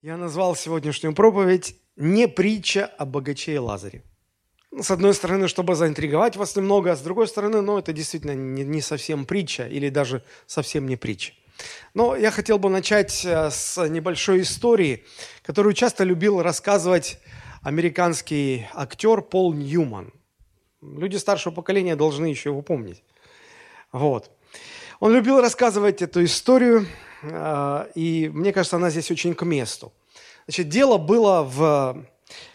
Я назвал сегодняшнюю проповедь «Не притча о богаче и Лазаре». Ну, С одной стороны, чтобы заинтриговать вас немного, а с другой стороны, ну, это действительно не, не совсем притча или даже совсем не притча. Но я хотел бы начать э, с небольшой истории, которую часто любил рассказывать американский актер Пол Ньюман. Люди старшего поколения должны еще его помнить. Вот. Он любил рассказывать эту историю, и мне кажется, она здесь очень к месту. Значит, дело было в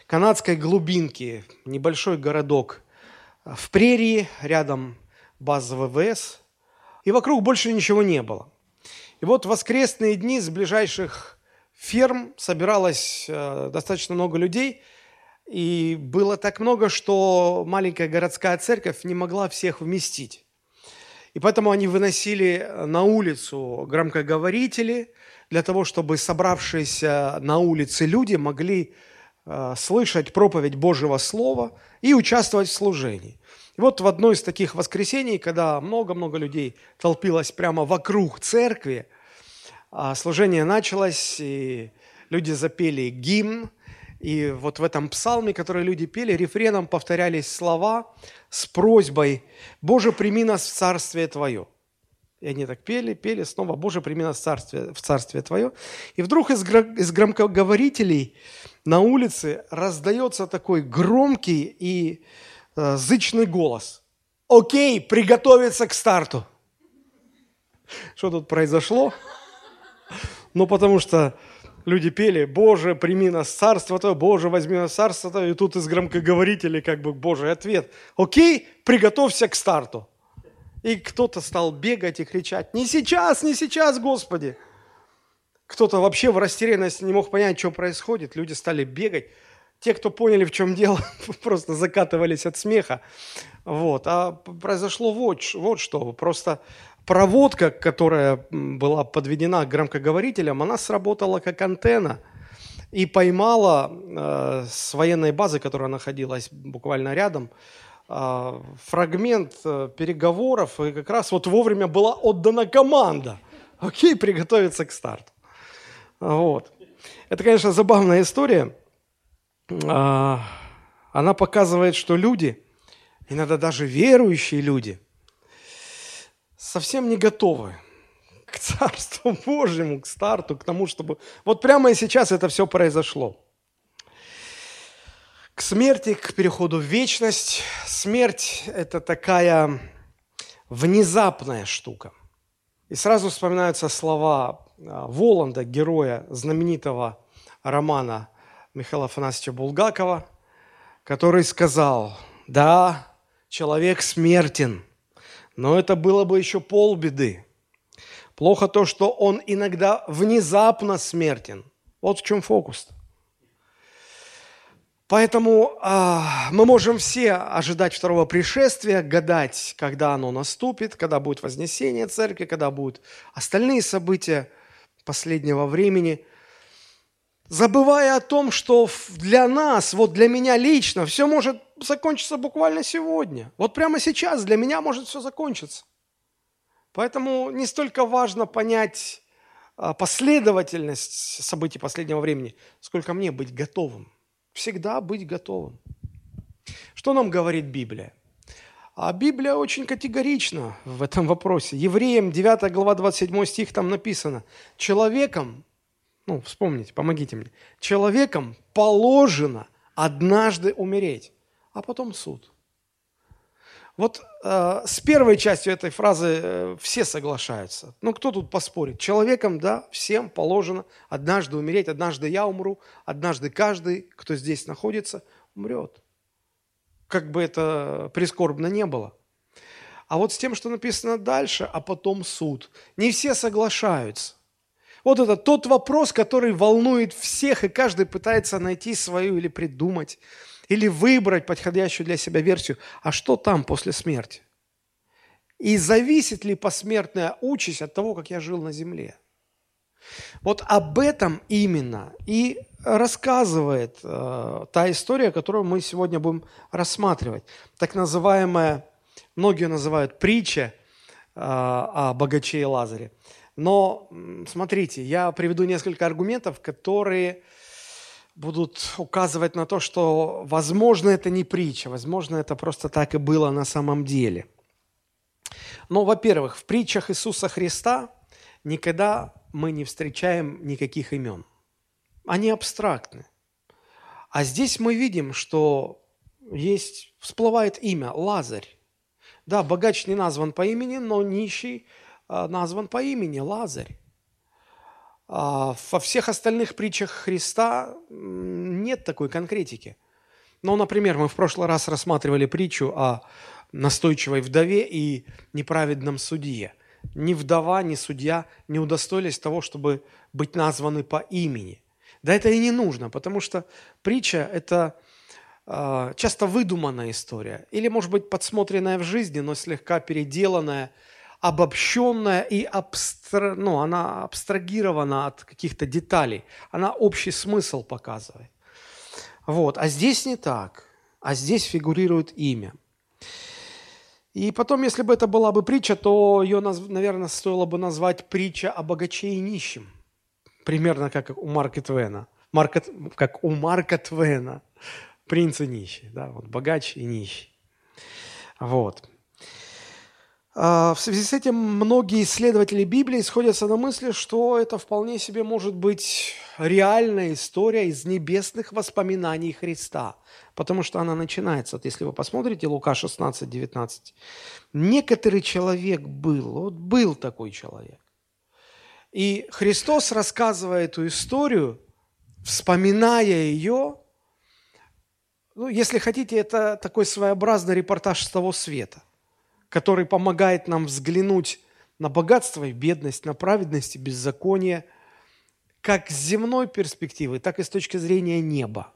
канадской глубинке, небольшой городок в прерии, рядом база ВВС, и вокруг больше ничего не было. И вот в воскресные дни с ближайших ферм собиралось э, достаточно много людей, и было так много, что маленькая городская церковь не могла всех вместить. И поэтому они выносили на улицу громкоговорители для того, чтобы собравшиеся на улице люди могли э, слышать проповедь Божьего Слова и участвовать в служении. И вот в одно из таких воскресений, когда много-много людей толпилось прямо вокруг церкви, а служение началось, и люди запели гимн, и вот в этом псалме, который люди пели, рефреном повторялись слова с просьбой «Боже, прими нас в Царствие Твое». И они так пели, пели снова «Боже, прими нас в Царствие, в царствие Твое». И вдруг из, из громкоговорителей на улице раздается такой громкий и э, зычный голос. «Окей, приготовиться к старту». Что тут произошло? Ну, потому что люди пели «Боже, прими нас царство Твое, Боже, возьми нас царство Твое», и тут из громкоговорителей как бы Божий ответ «Окей, приготовься к старту». И кто-то стал бегать и кричать «Не сейчас, не сейчас, Господи!» Кто-то вообще в растерянности не мог понять, что происходит. Люди стали бегать. Те, кто поняли, в чем дело, просто закатывались от смеха. Вот. А произошло вот, вот что. Просто проводка, которая была подведена к громкоговорителям, она сработала как антенна и поймала э, с военной базы, которая находилась буквально рядом, э, фрагмент э, переговоров, и как раз вот вовремя была отдана команда. Окей, приготовиться к старту. Вот. Это, конечно, забавная история. А, Она показывает, что люди, иногда даже верующие люди, совсем не готовы к Царству Божьему, к старту, к тому, чтобы... Вот прямо и сейчас это все произошло. К смерти, к переходу в вечность. Смерть – это такая внезапная штука. И сразу вспоминаются слова а, Воланда, героя знаменитого романа Михаила Афанасьевича Булгакова, который сказал, да, человек смертен, но это было бы еще полбеды. Плохо то, что он иногда внезапно смертен. Вот в чем фокус. Поэтому а, мы можем все ожидать второго пришествия, гадать, когда оно наступит, когда будет вознесение церкви, когда будут остальные события последнего времени, забывая о том, что для нас, вот для меня лично, все может закончиться буквально сегодня. Вот прямо сейчас для меня может все закончиться. Поэтому не столько важно понять а, последовательность событий последнего времени, сколько мне быть готовым. Всегда быть готовым. Что нам говорит Библия? А Библия очень категорична в этом вопросе. Евреям 9 глава 27 стих там написано. Человеком, ну вспомните, помогите мне, человеком положено однажды умереть, а потом суд. Вот э, с первой частью этой фразы э, все соглашаются. Ну, кто тут поспорит? Человеком, да, всем положено однажды умереть, однажды я умру, однажды каждый, кто здесь находится, умрет. Как бы это прискорбно не было. А вот с тем, что написано дальше, а потом суд, не все соглашаются. Вот это тот вопрос, который волнует всех, и каждый пытается найти свою или придумать, или выбрать подходящую для себя версию. А что там после смерти? И зависит ли посмертная участь от того, как я жил на земле? Вот об этом именно и рассказывает э, та история, которую мы сегодня будем рассматривать. Так называемая, многие называют притча э, о богаче и Лазаре. Но смотрите, я приведу несколько аргументов, которые будут указывать на то, что, возможно, это не притча, возможно, это просто так и было на самом деле. Но, во-первых, в притчах Иисуса Христа никогда мы не встречаем никаких имен. Они абстрактны. А здесь мы видим, что есть, всплывает имя Лазарь. Да, богач не назван по имени, но нищий назван по имени Лазарь. А, во всех остальных притчах Христа нет такой конкретики. Ну, например, мы в прошлый раз рассматривали притчу о настойчивой вдове и неправедном судье. Ни вдова, ни судья не удостоились того, чтобы быть названы по имени. Да это и не нужно, потому что притча – это э, часто выдуманная история. Или, может быть, подсмотренная в жизни, но слегка переделанная – обобщенная и абстра... ну, она абстрагирована от каких-то деталей. Она общий смысл показывает. Вот. А здесь не так. А здесь фигурирует имя. И потом, если бы это была бы притча, то ее, наверное, стоило бы назвать притча о богаче и нищем. Примерно как у Марка Твена. Марка, как у Марка Твена. Принц и нищий. Да? Вот богач и нищий. Вот. А, в связи с этим многие исследователи Библии сходятся на мысли, что это вполне себе может быть реальная история из небесных воспоминаний Христа, потому что она начинается, вот если вы посмотрите Лука 16, 19, некоторый человек был, вот был такой человек. И Христос, рассказывая эту историю, вспоминая ее, ну, если хотите, это такой своеобразный репортаж с того света – который помогает нам взглянуть на богатство и бедность, на праведность и беззаконие, как с земной перспективы, так и с точки зрения неба.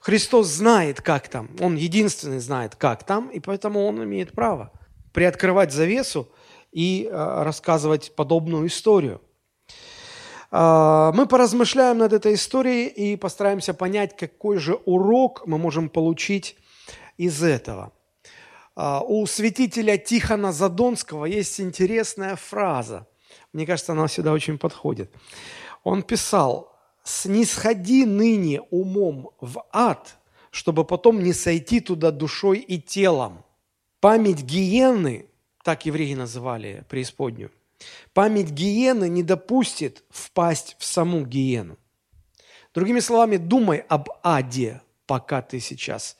Христос знает, как там. Он единственный знает, как там, и поэтому он имеет право приоткрывать завесу и э, рассказывать подобную историю. Э, мы поразмышляем над этой историей и постараемся понять, какой же урок мы можем получить из этого – а, у святителя Тихона Задонского есть интересная фраза. Мне кажется, она сюда очень подходит. Он писал, «Снисходи ныне умом в ад, чтобы потом не сойти туда душой и телом». Память гиены, так евреи называли преисподнюю, память гиены не допустит впасть в саму гиену. Другими словами, думай об аде, пока ты сейчас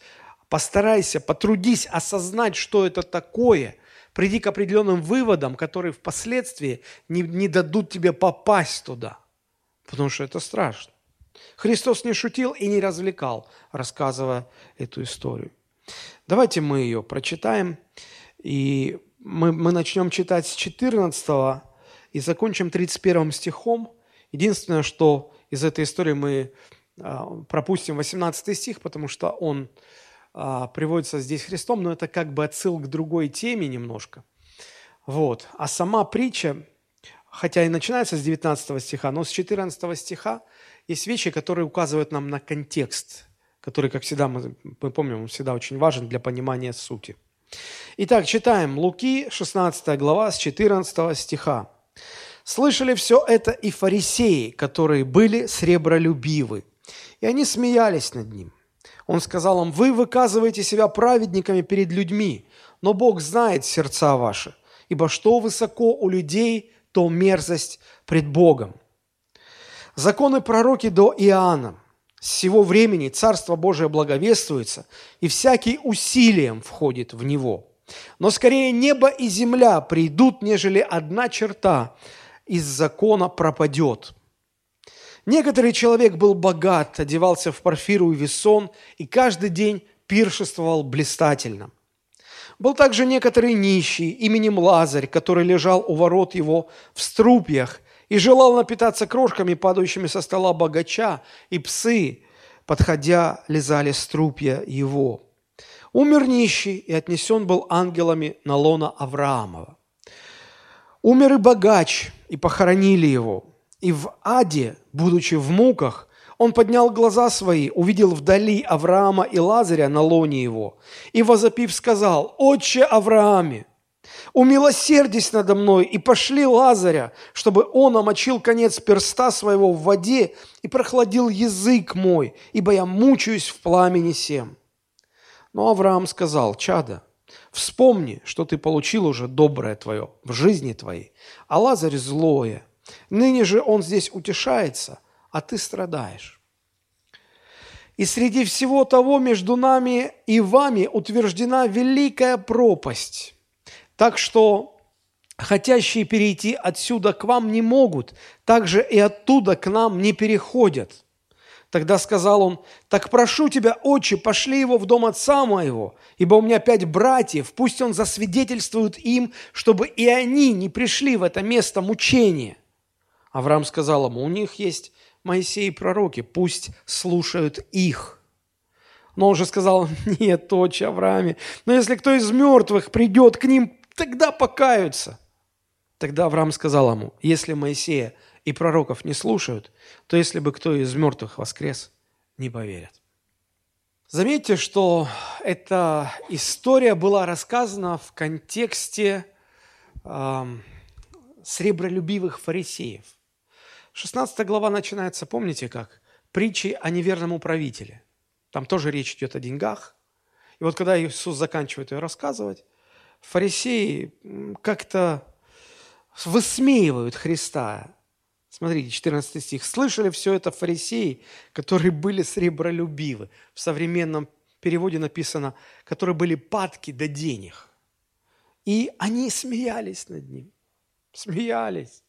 Постарайся, потрудись осознать, что это такое. Приди к определенным выводам, которые впоследствии не, не дадут тебе попасть туда. Потому что это страшно. Христос не шутил и не развлекал, рассказывая эту историю. Давайте мы ее прочитаем. И мы, мы начнем читать с 14 и закончим 31 стихом. Единственное, что из этой истории мы а, пропустим 18 стих, потому что он приводится здесь Христом, но это как бы отсыл к другой теме немножко. Вот. А сама притча, хотя и начинается с 19 стиха, но с 14 стиха есть вещи, которые указывают нам на контекст, который, как всегда, мы, мы помним, он всегда очень важен для понимания сути. Итак, читаем Луки, 16 глава, с 14 стиха. «Слышали все это и фарисеи, которые были сребролюбивы, и они смеялись над ним. Он сказал им, вы выказываете себя праведниками перед людьми, но Бог знает сердца ваши, ибо что высоко у людей, то мерзость пред Богом. Законы пророки до Иоанна. С сего времени Царство Божие благовествуется, и всякий усилием входит в него. Но скорее небо и земля придут, нежели одна черта из закона пропадет. Некоторый человек был богат, одевался в парфиру и весон, и каждый день пиршествовал блистательно. Был также некоторый нищий именем Лазарь, который лежал у ворот его в струпьях и желал напитаться крошками, падающими со стола богача, и псы, подходя, лизали струпья его. Умер нищий и отнесен был ангелами на лона Авраамова. Умер и богач, и похоронили его. И в аде, будучи в муках, он поднял глаза свои, увидел вдали Авраама и Лазаря на лоне его, и, возопив, сказал, «Отче Аврааме, Умилосердись надо мной и пошли Лазаря, чтобы он омочил конец перста своего в воде и прохладил язык мой, ибо я мучаюсь в пламени сем». Но Авраам сказал, «Чада, вспомни, что ты получил уже доброе твое в жизни твоей, а Лазарь злое. Ныне же он здесь утешается, а ты страдаешь». И среди всего того между нами и вами утверждена великая пропасть, так что хотящие перейти отсюда к вам не могут, также и оттуда к нам не переходят. Тогда сказал он, так прошу тебя, отче, пошли его в дом отца моего, ибо у меня пять братьев, пусть он засвидетельствует им, чтобы и они не пришли в это место мучения. Авраам сказал ему, у них есть Моисей и пророки, пусть слушают их. Но он же сказал, нет, отче Аврааме, но если кто из мертвых придет к ним, тогда покаются. Тогда Авраам сказал ему, если Моисея и пророков не слушают, то если бы кто из мертвых воскрес, не поверят. Заметьте, что эта история была рассказана в контексте э, сребролюбивых фарисеев. 16 глава начинается, помните как? Притчи о неверном управителе. Там тоже речь идет о деньгах. И вот когда Иисус заканчивает ее рассказывать, фарисеи как-то высмеивают Христа. Смотрите, 14 стих. «Слышали все это фарисеи, которые были сребролюбивы». В современном переводе написано, которые были падки до денег. И они смеялись над ним. Смеялись.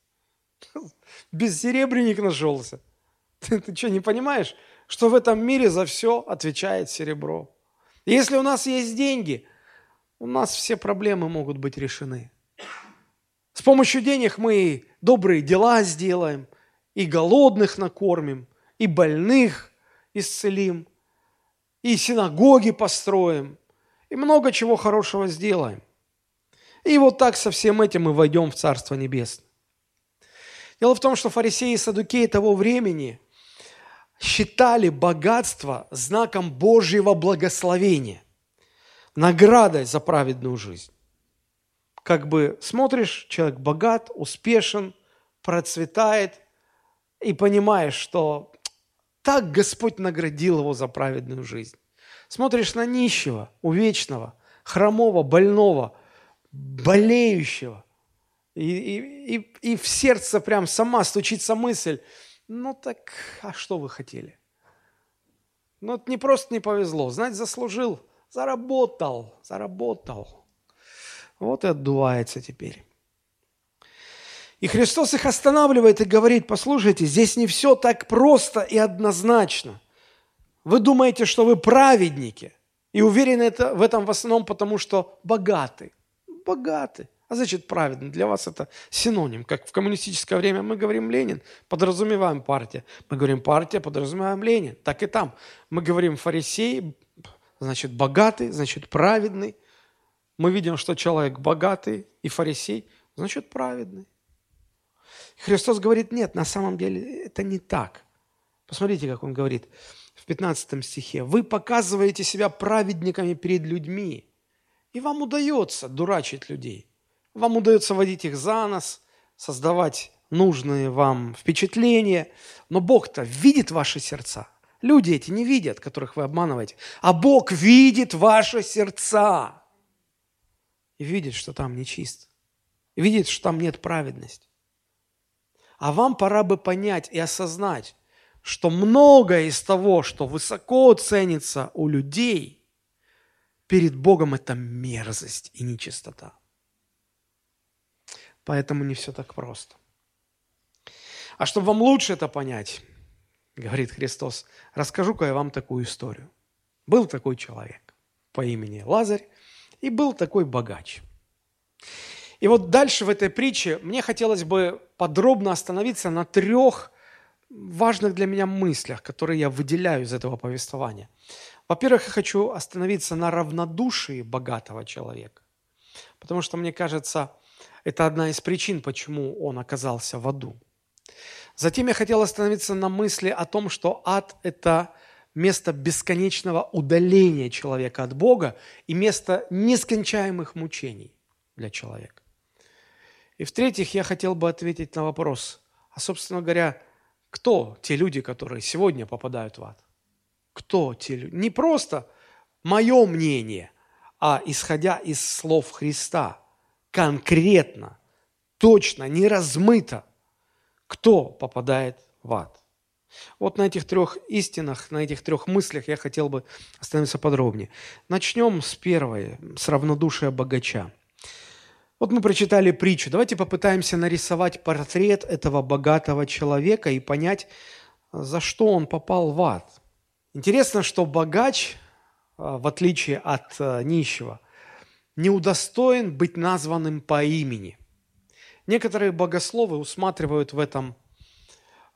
Безсеребренник нашелся. Ты, ты что, не понимаешь, что в этом мире за все отвечает серебро? Если у нас есть деньги – у нас все проблемы могут быть решены. С помощью денег мы и добрые дела сделаем, и голодных накормим, и больных исцелим, и синагоги построим, и много чего хорошего сделаем. И вот так со всем этим мы войдем в Царство Небесное. Дело в том, что фарисеи и садукеи того времени считали богатство знаком Божьего благословения наградой за праведную жизнь. Как бы смотришь, человек богат, успешен, процветает, и понимаешь, что так Господь наградил его за праведную жизнь. Смотришь на нищего, увечного, хромого, больного, болеющего, и, и, и, в сердце прям сама стучится мысль, ну так, а что вы хотели? Ну, это не просто не повезло, знать, заслужил. Заработал, заработал. Вот и отдувается теперь. И Христос их останавливает и говорит, послушайте, здесь не все так просто и однозначно. Вы думаете, что вы праведники, и уверены это, в этом в основном потому, что богаты. Богаты. А значит, праведный. Для вас это синоним. Как в коммунистическое время мы говорим Ленин, подразумеваем партия. Мы говорим партия, подразумеваем Ленин. Так и там. Мы говорим фарисей, значит богатый, значит праведный. Мы видим, что человек богатый и фарисей, значит праведный. Христос говорит, нет, на самом деле это не так. Посмотрите, как он говорит в 15 стихе. Вы показываете себя праведниками перед людьми, и вам удается дурачить людей. Вам удается водить их за нос, создавать нужные вам впечатления, но Бог-то видит ваши сердца – Люди эти не видят, которых вы обманываете. А Бог видит ваши сердца. И видит, что там нечисто. И видит, что там нет праведности. А вам пора бы понять и осознать, что многое из того, что высоко ценится у людей, перед Богом это мерзость и нечистота. Поэтому не все так просто. А чтобы вам лучше это понять, говорит Христос, расскажу-ка я вам такую историю. Был такой человек по имени Лазарь, и был такой богач. И вот дальше в этой притче мне хотелось бы подробно остановиться на трех важных для меня мыслях, которые я выделяю из этого повествования. Во-первых, я хочу остановиться на равнодушии богатого человека, потому что, мне кажется, это одна из причин, почему он оказался в аду. Затем я хотел остановиться на мысли о том, что ад – это место бесконечного удаления человека от Бога и место нескончаемых мучений. для человека. И в-третьих, я хотел бы ответить на вопрос, а, собственно говоря, кто те люди, которые сегодня попадают в ад? Кто те люди? Не просто мое мнение, а исходя из слов Христа, конкретно, точно, не размыто, кто попадает в ад. Вот на этих трех истинах, на этих трех мыслях я хотел бы остановиться подробнее. Начнем с первой, с равнодушия богача. Вот мы прочитали притчу. Давайте попытаемся нарисовать портрет этого богатого человека и понять, за что он попал в ад. Интересно, что богач, а, в отличие от а, нищего, не удостоен быть названным по имени. Некоторые богословы усматривают в этом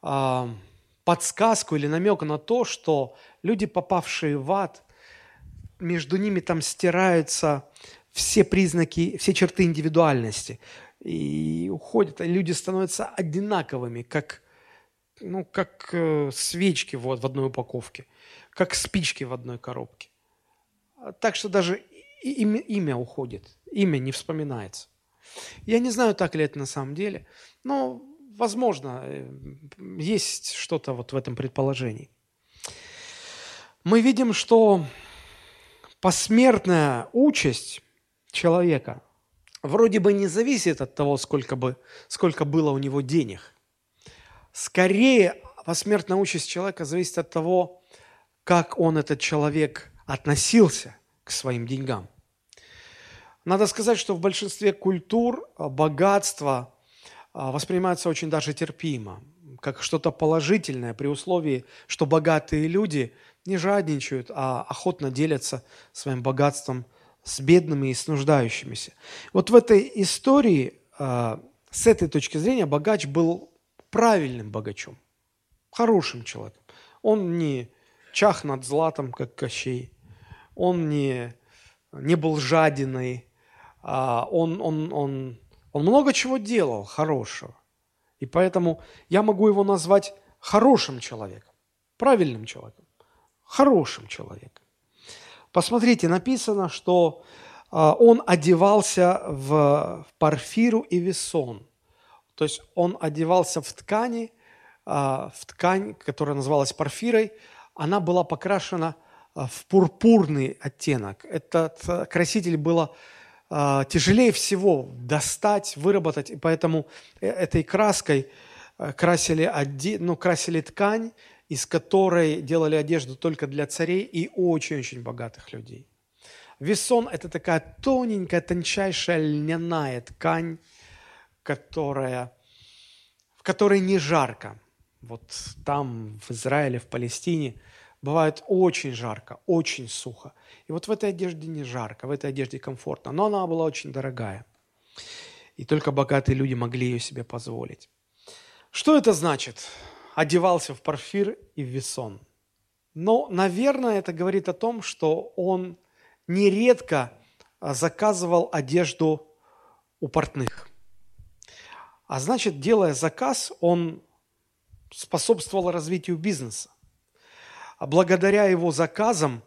а, подсказку или намек на то, что люди, попавшие в ад, между ними там стираются все признаки, все черты индивидуальности. И уходят, и люди становятся одинаковыми, как, ну, как э, свечки вот в одной упаковке, как спички в одной коробке. Так что даже имя, имя уходит, имя не вспоминается. Я не знаю, так ли это на самом деле, но возможно, э, есть что-то вот в этом предположении. Мы видим, что посмертная участь человека вроде бы не зависит от того, сколько, бы, сколько было у него денег. Скорее, посмертная участь человека зависит от того, как он, этот человек, относился к своим деньгам. Надо сказать, что в большинстве культур богатство а, воспринимается очень даже терпимо, как что-то положительное при условии, что богатые люди не жадничают, а охотно делятся своим богатством с бедными и с нуждающимися. Вот в этой истории, а, с этой точки зрения, богач был правильным богачом, хорошим человеком. Он не чах над златом, как Кощей, он не, не был жадиной, а, он, он, он он много чего делал хорошего. И поэтому я могу его назвать хорошим человеком, правильным человеком, хорошим человеком. Посмотрите, написано, что а, он одевался в парфиру и весон. То есть он одевался в ткани, а, в ткань, которая называлась парфирой. Она была покрашена а, в пурпурный оттенок. Этот краситель было а, тяжелее всего достать, выработать, и поэтому э, этой краской э, красили, оде... ну, красили ткань, из которой делали одежду только для царей и очень-очень богатых людей. Весон – это такая тоненькая, тончайшая льняная ткань, которая, в которой не жарко. Вот там, в Израиле, в Палестине – Бывает очень жарко, очень сухо. И вот в этой одежде не жарко, в этой одежде комфортно. Но она была очень дорогая. И только богатые люди могли ее себе позволить. Что это значит? Одевался в парфир и в весон. Но, наверное, это говорит о том, что он нередко а, заказывал одежду у портных. А значит, делая заказ, он способствовал развитию бизнеса. А благодаря его заказам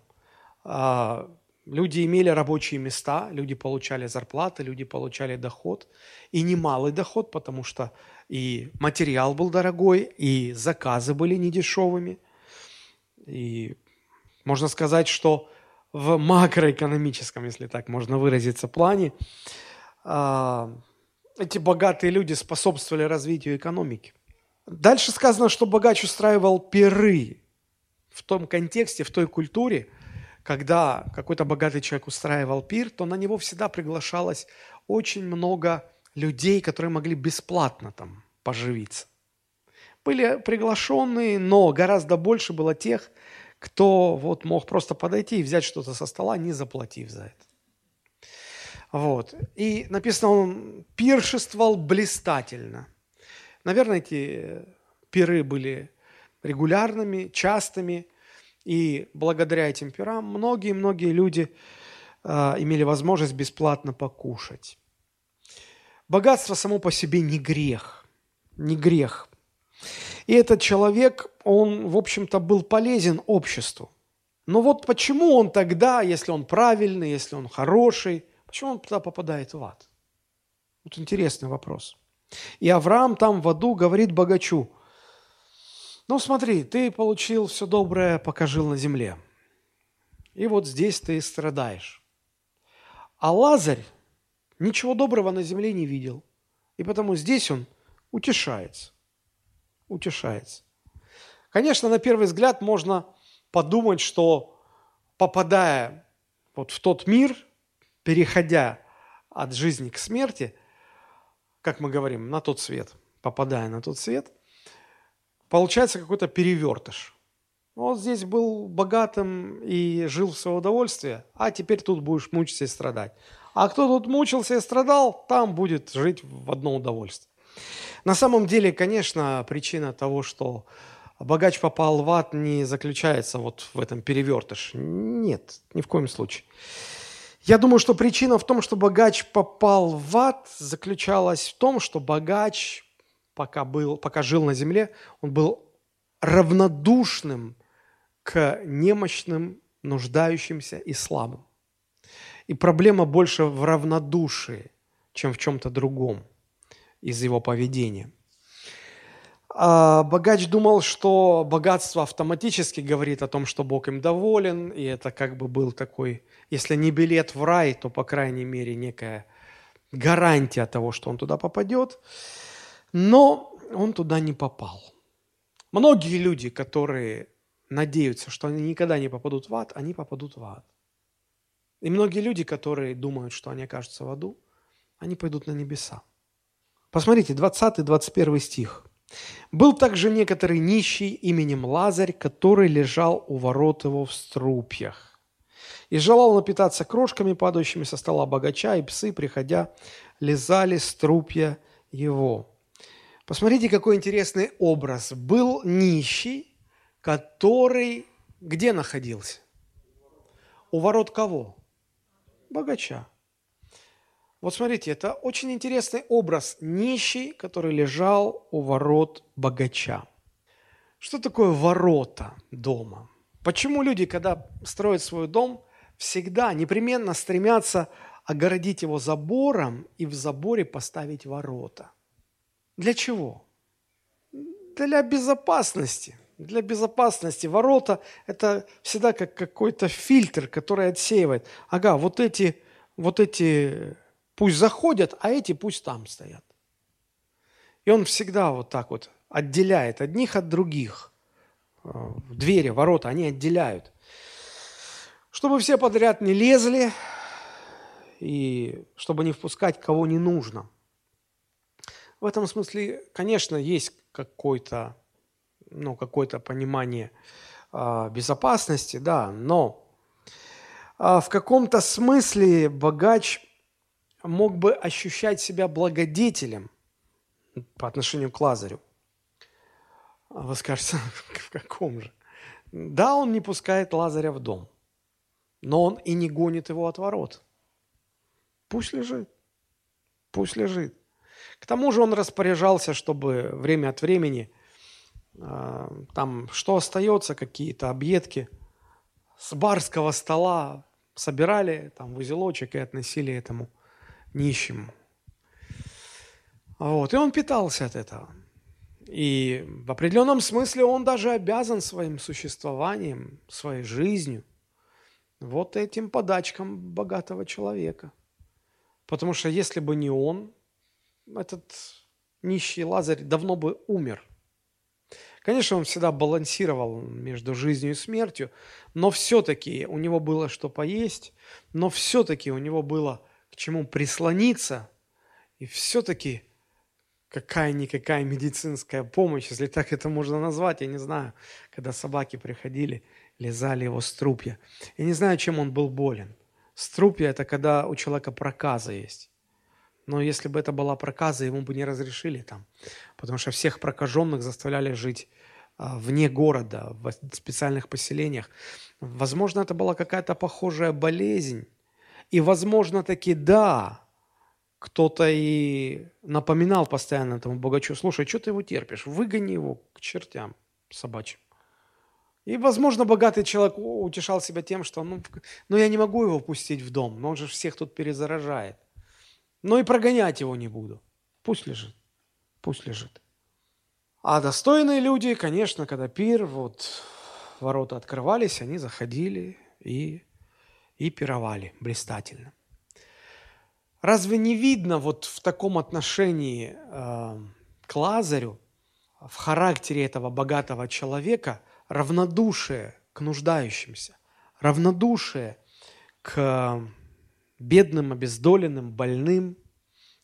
а, люди имели рабочие места, люди получали зарплаты, люди получали доход. И немалый доход, потому что и материал был дорогой, и заказы были недешевыми. И можно сказать, что в макроэкономическом, если так можно выразиться, плане, а, эти богатые люди способствовали развитию экономики. Дальше сказано, что богач устраивал перы в том контексте, в той культуре, когда какой-то богатый человек устраивал пир, то на него всегда приглашалось очень много людей, которые могли бесплатно там поживиться. Были приглашенные, но гораздо больше было тех, кто вот мог просто подойти и взять что-то со стола, не заплатив за это. Вот. И написано, он пиршествовал блистательно. Наверное, эти пиры были регулярными, частыми. И благодаря этим пирам многие-многие люди э, имели возможность бесплатно покушать. Богатство само по себе не грех, не грех. И этот человек, он, в общем-то, был полезен обществу. Но вот почему он тогда, если он правильный, если он хороший, почему он тогда попадает в ад? Вот интересный вопрос. И Авраам там в аду говорит богачу, ну смотри, ты получил все доброе, пока жил на земле. И вот здесь ты страдаешь. А Лазарь ничего доброго на земле не видел. И потому здесь он утешается. Утешается. Конечно, на первый взгляд можно подумать, что попадая вот в тот мир, переходя от жизни к смерти, как мы говорим, на тот свет, попадая на тот свет, получается какой-то перевертыш. Вот здесь был богатым и жил в свое удовольствие, а теперь тут будешь мучиться и страдать. А кто тут мучился и страдал, там будет жить в одно удовольствие. На самом деле, конечно, причина того, что богач попал в ад, не заключается вот в этом перевертыш. Нет, ни в коем случае. Я думаю, что причина в том, что богач попал в ад, заключалась в том, что богач, пока, был, пока жил на земле, он был равнодушным к немощным, нуждающимся и слабым. И проблема больше в равнодушии, чем в чем-то другом из его поведения. А богач думал, что богатство автоматически говорит о том, что Бог им доволен, и это как бы был такой, если не билет в рай, то, по крайней мере, некая гарантия того, что он туда попадет. Но он туда не попал. Многие люди, которые надеются, что они никогда не попадут в ад, они попадут в ад. И многие люди, которые думают, что они окажутся в аду, они пойдут на небеса. Посмотрите, 20-21 стих. «Был также некоторый нищий именем Лазарь, который лежал у ворот его в струпьях, и желал напитаться крошками, падающими со стола богача, и псы, приходя, лизали струпья его». Посмотрите, какой интересный образ. Был нищий, который где находился? У ворот кого? Богача. Вот смотрите, это очень интересный образ. Нищий, который лежал у ворот богача. Что такое ворота дома? Почему люди, когда строят свой дом, всегда непременно стремятся огородить его забором и в заборе поставить ворота? Для чего? Для безопасности – для безопасности. Ворота – это всегда как какой-то фильтр, который отсеивает. Ага, вот эти, вот эти пусть заходят, а эти пусть там стоят. И он всегда вот так вот отделяет одних от других. Э, двери, ворота, они отделяют. Чтобы все подряд не лезли, и чтобы не впускать кого не нужно. В этом смысле, конечно, есть ну, какое-то понимание э, безопасности, да, но э, в каком-то смысле богач мог бы ощущать себя благодетелем по отношению к Лазарю. А вы скажете, в каком же? Да, он не пускает Лазаря в дом, но он и не гонит его от ворот. Пусть лежит, пусть лежит. К тому же он распоряжался, чтобы время от времени а, там что остается, какие-то объедки с барского стола собирали там в узелочек и относили этому нищему. Вот. И он питался от этого. И в определенном смысле он даже обязан своим существованием, своей жизнью вот этим подачкам богатого человека. Потому что если бы не он, этот нищий Лазарь давно бы умер – Конечно, он всегда балансировал между жизнью и смертью, но все-таки у него было что поесть, но все-таки у него было к чему прислониться, и все-таки какая-никакая медицинская помощь, если так это можно назвать, я не знаю, когда собаки приходили, лизали его струпья. Я не знаю, чем он был болен. Струпья – это когда у человека проказа есть. Но если бы это была проказа, ему бы не разрешили там, потому что всех прокаженных заставляли жить а, вне города, в специальных поселениях. Возможно, это была какая-то похожая болезнь. И, возможно, таки да, кто-то и напоминал постоянно этому богачу, слушай, что ты его терпишь? Выгони его к чертям собачьим. И, возможно, богатый человек утешал себя тем, что ну, ну я не могу его пустить в дом, но он же всех тут перезаражает. Но и прогонять его не буду. Пусть лежит, пусть лежит. А достойные люди, конечно, когда пир, вот ворота открывались, они заходили и, и пировали блистательно. Разве не видно вот в таком отношении э, к Лазарю, в характере этого богатого человека, равнодушие к нуждающимся, равнодушие к бедным, обездоленным, больным,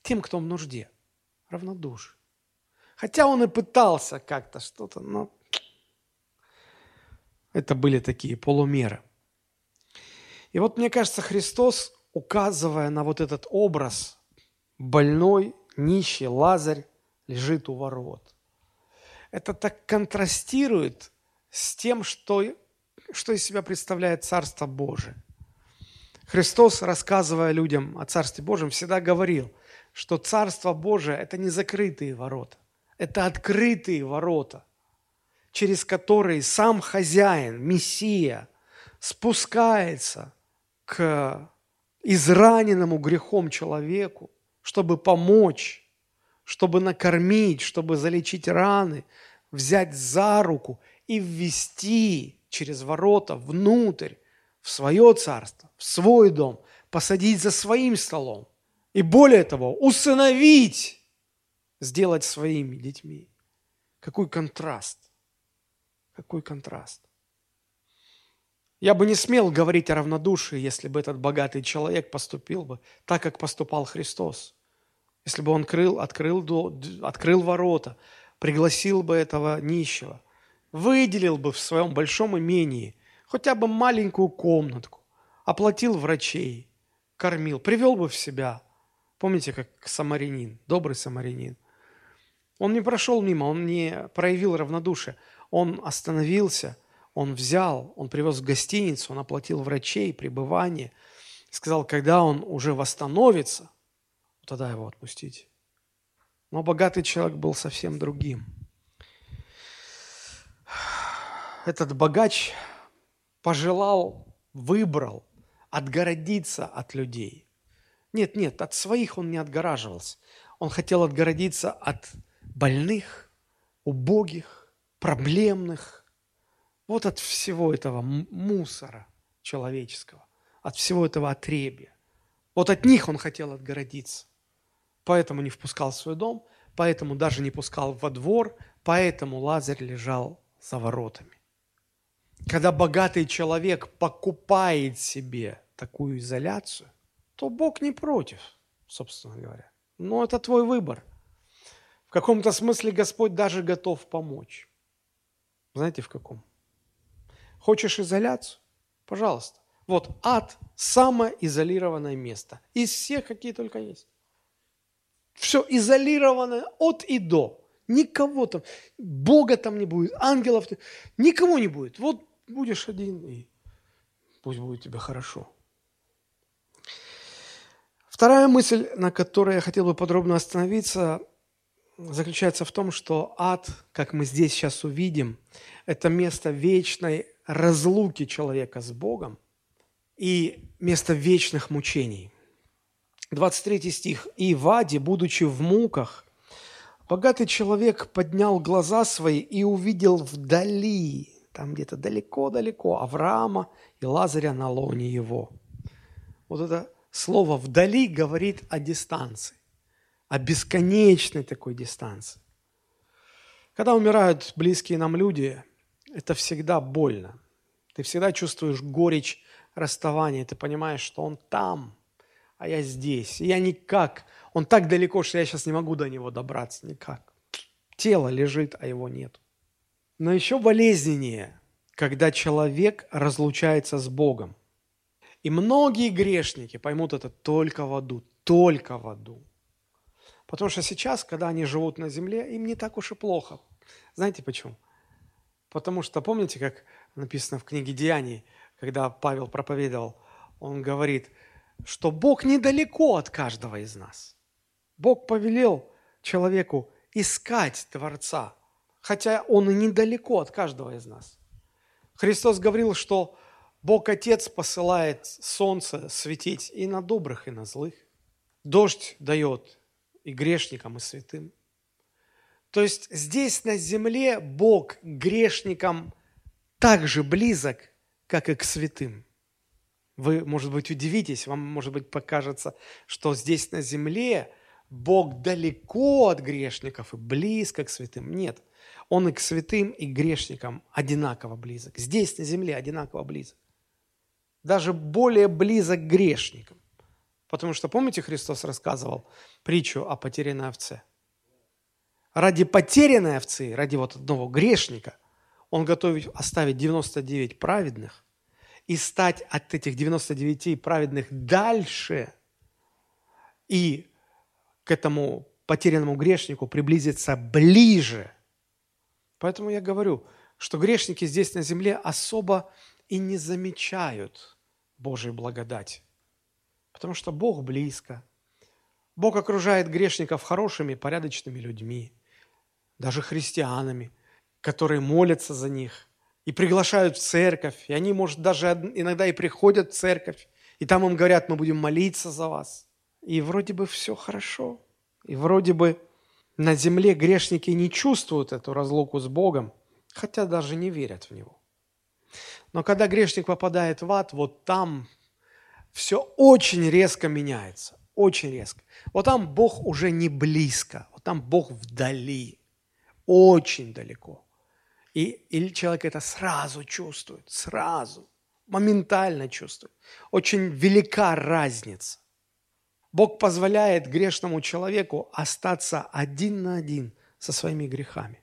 тем, кто в нужде. Равнодушие. Хотя он и пытался как-то что-то, но это были такие полумеры. И вот мне кажется, Христос, указывая на вот этот образ, больной, нищий, Лазарь лежит у ворот. Это так контрастирует с тем, что, что из себя представляет Царство Божие. Христос, рассказывая людям о Царстве Божьем, всегда говорил, что Царство Божие – это не закрытые ворота, это открытые ворота, через которые сам хозяин, Мессия, спускается к израненному грехом человеку, чтобы помочь, чтобы накормить, чтобы залечить раны, взять за руку и ввести через ворота внутрь, в свое царство, в свой дом, посадить за своим столом. И более того, усыновить, сделать своими детьми. Какой контраст. Какой контраст. Я бы не смел говорить о равнодушии, если бы этот богатый человек поступил бы так, как поступал Христос. Если бы он крыл, открыл, открыл ворота, пригласил бы этого нищего, выделил бы в своем большом имении хотя бы маленькую комнатку, оплатил врачей, кормил, привел бы в себя. Помните, как самарянин, добрый самарянин. Он не прошел мимо, он не проявил равнодушие. Он остановился, он взял, он привез в гостиницу, он оплатил врачей, пребывание. Сказал, когда он уже восстановится, тогда его отпустить. Но богатый человек был совсем другим. Этот богач пожелал, выбрал отгородиться от людей. Нет, нет, от своих он не отгораживался. Он хотел отгородиться от больных, убогих, проблемных. Вот от всего этого мусора человеческого, от всего этого отребия. Вот от них он хотел отгородиться поэтому не впускал в свой дом, поэтому даже не пускал во двор, поэтому Лазарь лежал за воротами. Когда богатый человек покупает себе такую изоляцию, то Бог не против, собственно говоря. Но это твой выбор. В каком-то смысле Господь даже готов помочь. Знаете, в каком? Хочешь изоляцию? Пожалуйста. Вот ад – самое изолированное место. Из всех, какие только есть. Все изолировано от и до. Никого там, Бога там не будет, ангелов, никого не будет. Вот будешь один, и пусть будет тебе хорошо. Вторая мысль, на которой я хотел бы подробно остановиться, заключается в том, что ад, как мы здесь сейчас увидим, это место вечной разлуки человека с Богом и место вечных мучений. 23 стих. «И в аде, будучи в муках, богатый человек поднял глаза свои и увидел вдали, там где-то далеко-далеко, Авраама и Лазаря на лоне его». Вот это слово «вдали» говорит о дистанции, о бесконечной такой дистанции. Когда умирают близкие нам люди, это всегда больно. Ты всегда чувствуешь горечь расставания, ты понимаешь, что он там – а я здесь. И я никак. Он так далеко, что я сейчас не могу до него добраться никак. Тело лежит, а его нет. Но еще болезненнее, когда человек разлучается с Богом. И многие грешники поймут это только в аду, только в аду. Потому что сейчас, когда они живут на земле, им не так уж и плохо. Знаете почему? Потому что, помните, как написано в книге Деяний, когда Павел проповедовал, он говорит – что Бог недалеко от каждого из нас. Бог повелел человеку искать Творца, хотя Он и недалеко от каждого из нас. Христос говорил, что Бог Отец посылает солнце светить и на добрых, и на злых. Дождь дает и грешникам, и святым. То есть здесь на земле Бог грешникам так же близок, как и к святым. Вы, может быть, удивитесь, вам, может быть, покажется, что здесь на земле Бог далеко от грешников и близко к святым. Нет, Он и к святым, и к грешникам одинаково близок. Здесь на земле одинаково близок. Даже более близок к грешникам. Потому что, помните, Христос рассказывал притчу о потерянной овце? Ради потерянной овцы, ради вот одного грешника, он готов оставить 99 праведных и стать от этих 99 праведных дальше и к этому потерянному грешнику приблизиться ближе. Поэтому я говорю, что грешники здесь на земле особо и не замечают Божьей благодати. Потому что Бог близко. Бог окружает грешников хорошими, порядочными людьми, даже христианами, которые молятся за них и приглашают в церковь. И они, может, даже иногда и приходят в церковь, и там им говорят, мы будем молиться за вас. И вроде бы все хорошо. И вроде бы на земле грешники не чувствуют эту разлуку с Богом, хотя даже не верят в Него. Но когда грешник попадает в ад, вот там все очень резко меняется, очень резко. Вот там Бог уже не близко, вот там Бог вдали, очень далеко. И, и человек это сразу чувствует, сразу, моментально чувствует. Очень велика разница. Бог позволяет грешному человеку остаться один на один со своими грехами.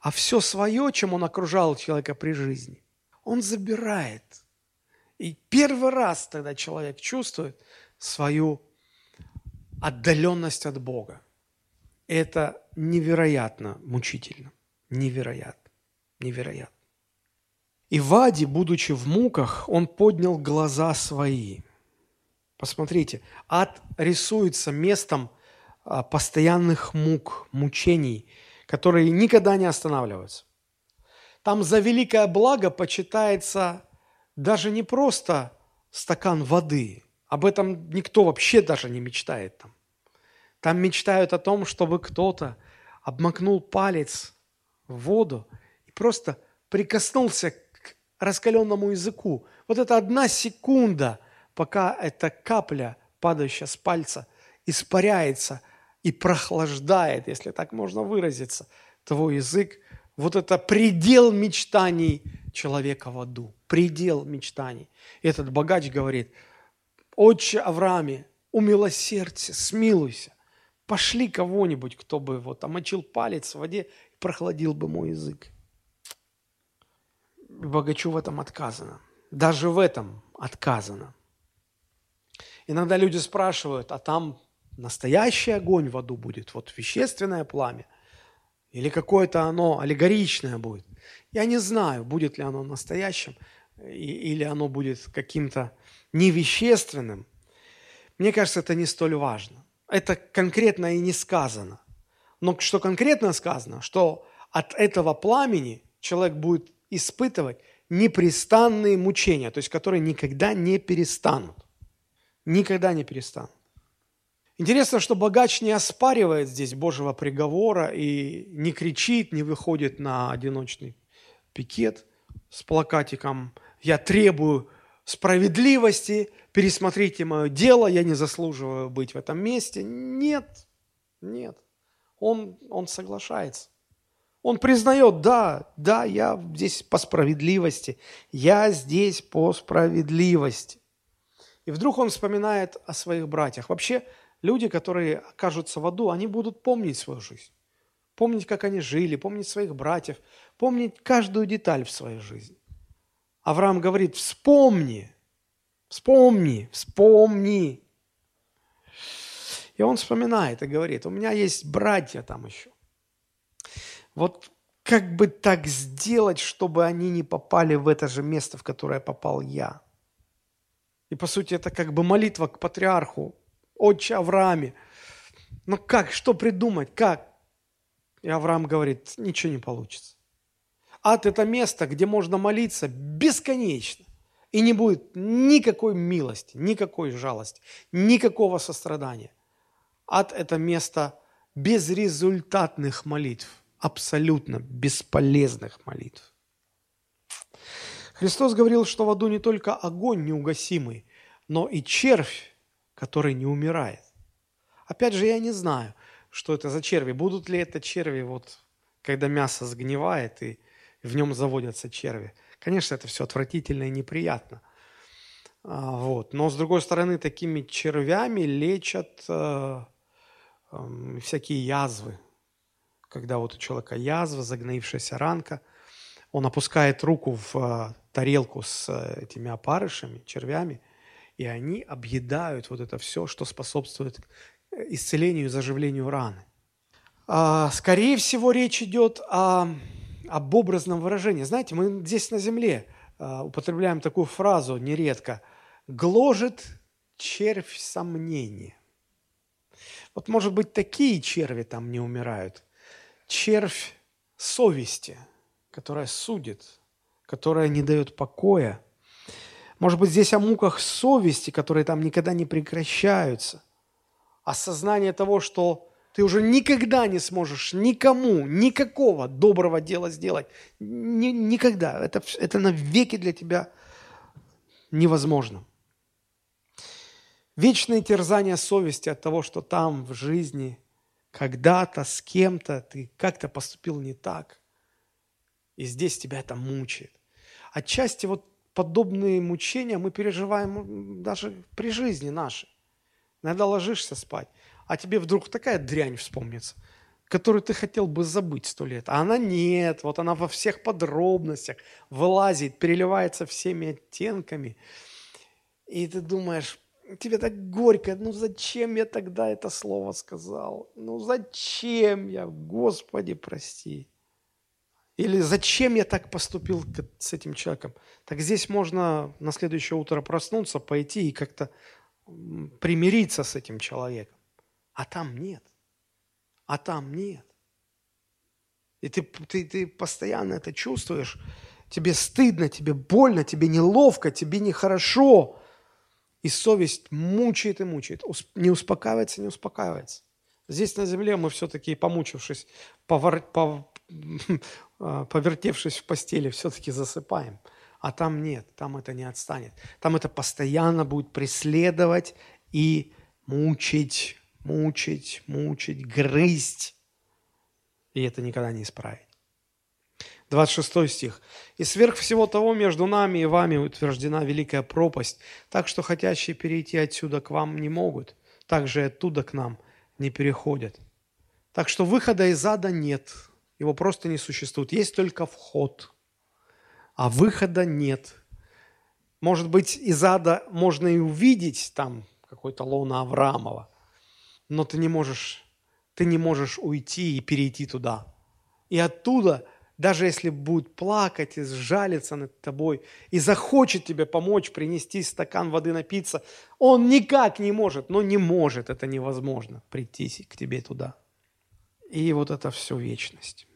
А все свое, чем он окружал человека при жизни, он забирает – и первый раз тогда человек чувствует свою отдаленность от Бога. Это невероятно мучительно. Невероятно. Невероятно. И Вади, будучи в муках, он поднял глаза свои. Посмотрите, ад рисуется местом а, постоянных мук, мучений, которые никогда не останавливаются. Там за великое благо почитается даже не просто стакан воды. Об этом никто вообще даже не мечтает там. Там мечтают о том, чтобы кто-то обмакнул палец в воду и просто прикоснулся к раскаленному языку. Вот это одна секунда, пока эта капля, падающая с пальца, испаряется и прохлаждает, если так можно выразиться, твой язык. Вот это предел мечтаний человека в аду предел мечтаний. И этот богач говорит, «Отче Аврааме, умилосердься, смилуйся, пошли кого-нибудь, кто бы вот омочил палец в воде и прохладил бы мой язык». Богачу в этом отказано. Даже в этом отказано. Иногда люди спрашивают, а там настоящий огонь в аду будет, вот вещественное пламя, или какое-то оно аллегоричное будет. Я не знаю, будет ли оно настоящим или оно будет каким-то невещественным, мне кажется, это не столь важно. Это конкретно и не сказано. Но что конкретно сказано, что от этого пламени человек будет испытывать непрестанные мучения, то есть которые никогда не перестанут. Никогда не перестанут. Интересно, что богач не оспаривает здесь Божьего приговора и не кричит, не выходит на одиночный пикет с плакатиком я требую справедливости, пересмотрите мое дело, я не заслуживаю быть в этом месте. Нет, нет. Он, он соглашается. Он признает, да, да, я здесь по справедливости, я здесь по справедливости. И вдруг он вспоминает о своих братьях. Вообще, люди, которые окажутся в аду, они будут помнить свою жизнь. Помнить, как они жили, помнить своих братьев, помнить каждую деталь в своей жизни. Авраам говорит, вспомни, вспомни, вспомни. И он вспоминает и говорит, у меня есть братья там еще. Вот как бы так сделать, чтобы они не попали в это же место, в которое попал я? И по сути это как бы молитва к патриарху, отче Аврааме. Но как, что придумать, как? И Авраам говорит, ничего не получится. Ад – это место, где можно молиться бесконечно. И не будет никакой милости, никакой жалости, никакого сострадания. Ад – это место безрезультатных молитв, абсолютно бесполезных молитв. Христос говорил, что в аду не только огонь неугасимый, но и червь, который не умирает. Опять же, я не знаю, что это за черви. Будут ли это черви, вот, когда мясо сгнивает и в нем заводятся черви. Конечно, это все отвратительно и неприятно. А, вот. Но, с другой стороны, такими червями лечат э, э, всякие язвы. Когда вот у человека язва, загноившаяся ранка, он опускает руку в э, тарелку с э, этими опарышами, червями, и они объедают вот это все, что способствует исцелению и заживлению раны. А, скорее всего, речь идет о, об образном выражении. Знаете, мы здесь на земле а, употребляем такую фразу нередко «гложет червь сомнения». Вот, может быть, такие черви там не умирают. Червь совести, которая судит, которая не дает покоя. Может быть, здесь о муках совести, которые там никогда не прекращаются осознание того, что ты уже никогда не сможешь никому, никакого доброго дела сделать. Ни, никогда. Это, это навеки для тебя невозможно. Вечное терзание совести от того, что там в жизни когда-то с кем-то ты как-то поступил не так. И здесь тебя это мучает. Отчасти вот подобные мучения мы переживаем даже при жизни нашей. Иногда ложишься спать, а тебе вдруг такая дрянь вспомнится, которую ты хотел бы забыть сто лет. А она нет, вот она во всех подробностях вылазит, переливается всеми оттенками. И ты думаешь, тебе так горько, ну зачем я тогда это слово сказал? Ну зачем я, Господи, прости. Или зачем я так поступил с этим человеком? Так здесь можно на следующее утро проснуться, пойти и как-то примириться с этим человеком. А там нет. А там нет. И ты, ты, ты постоянно это чувствуешь. Тебе стыдно, тебе больно, тебе неловко, тебе нехорошо. И совесть мучает и мучает. Не успокаивается, не успокаивается. Здесь на земле мы все-таки, помучившись, повар, пов, повертевшись в постели, все-таки засыпаем – а там нет, там это не отстанет. Там это постоянно будет преследовать и мучить, мучить, мучить, грызть. И это никогда не исправить. 26 стих. «И сверх всего того между нами и вами утверждена великая пропасть, так что хотящие перейти отсюда к вам не могут, также и оттуда к нам не переходят. Так что выхода из ада нет, его просто не существует, есть только вход» а выхода нет. Может быть, из ада можно и увидеть там какой-то лона Авраамова, но ты не можешь, ты не можешь уйти и перейти туда. И оттуда, даже если будет плакать и сжалиться над тобой, и захочет тебе помочь принести стакан воды напиться, он никак не может, но не может, это невозможно, прийти к тебе туда. И вот это все вечность.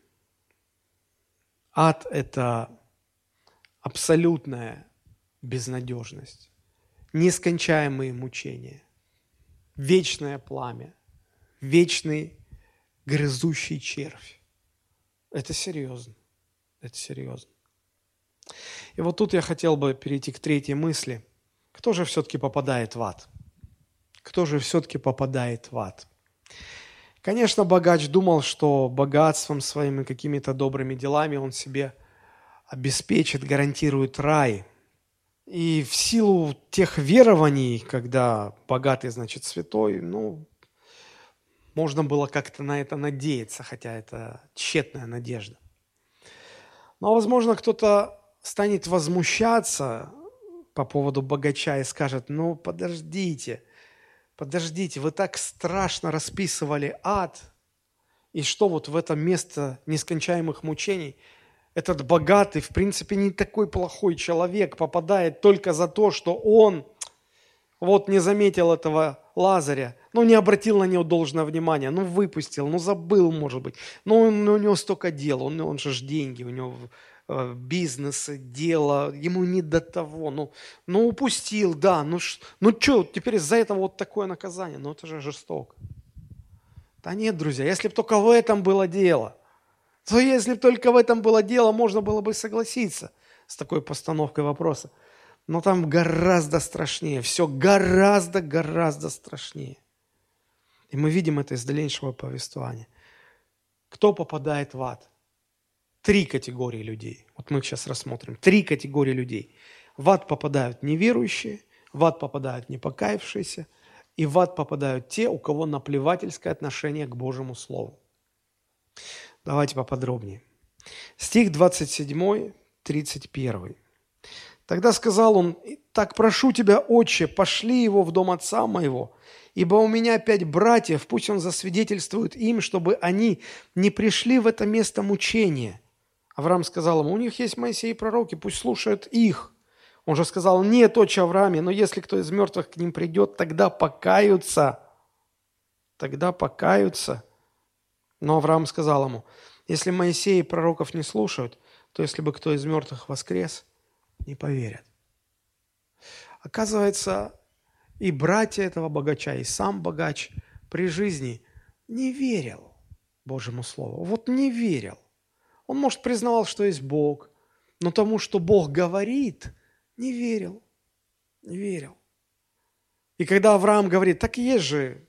Ад – это абсолютная безнадежность, нескончаемые мучения, вечное пламя, вечный грызущий червь. Это серьезно. Это серьезно. И вот тут я хотел бы перейти к третьей мысли. Кто же все-таки попадает в ад? Кто же все-таки попадает в ад? Конечно, богач думал, что богатством своим и какими-то добрыми делами он себе обеспечит, гарантирует рай. И в силу тех верований, когда богатый значит святой, ну, можно было как-то на это надеяться, хотя это тщетная надежда. Но, возможно, кто-то станет возмущаться по поводу богача и скажет, ну, подождите, подождите, вы так страшно расписывали ад, и что вот в это место нескончаемых мучений – этот богатый, в принципе, не такой плохой человек, попадает только за то, что он вот не заметил этого Лазаря, ну, не обратил на него должное внимание, ну, выпустил, ну, забыл, может быть. Но он, у него столько дел, он, он же ж деньги, у него э, бизнесы, дело, ему не до того. Ну, ну упустил, да, ну, ну что, теперь из-за этого вот такое наказание, ну это же жестоко. Да нет, друзья, если бы только в этом было дело, то если бы только в этом было дело, можно было бы согласиться с такой постановкой вопроса. Но там гораздо страшнее, все гораздо-гораздо страшнее. И мы видим это из дальнейшего повествования. Кто попадает в ад? Три категории людей. Вот мы сейчас рассмотрим. Три категории людей. В ад попадают неверующие, в ад попадают непокаявшиеся, и в ад попадают те, у кого наплевательское отношение к Божьему Слову. Давайте поподробнее. Стих 27, 31. Тогда сказал он, «Так прошу тебя, отче, пошли его в дом отца моего, ибо у меня пять братьев, пусть он засвидетельствует им, чтобы они не пришли в это место мучения». Авраам сказал ему, «У них есть Моисей и пророки, пусть слушают их». Он же сказал, «Нет, отче Аврааме, но если кто из мертвых к ним придет, тогда покаются». Тогда покаются. Но Авраам сказал ему, «Если Моисей и пророков не слушают, то если бы кто из мертвых воскрес – не поверят. Оказывается, и братья этого богача, и сам богач при жизни не верил Божьему Слову. Вот не верил. Он, может, признавал, что есть Бог, но тому, что Бог говорит, не верил. Не верил. И когда Авраам говорит, так есть же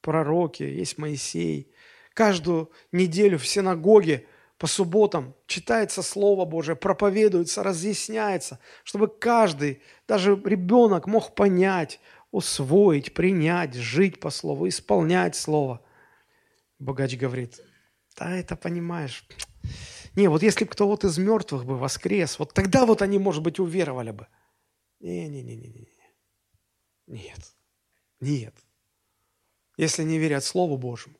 пророки, есть Моисей, каждую неделю в синагоге по субботам читается Слово Божие, проповедуется, разъясняется, чтобы каждый, даже ребенок мог понять, усвоить, принять, жить по Слову, исполнять Слово. Богач говорит, да, это понимаешь. Не, вот если бы кто вот из мертвых бы воскрес, вот тогда вот они, может быть, уверовали бы. Не-не-не-не-не. Нет. Нет. Если не верят Слову Божьему,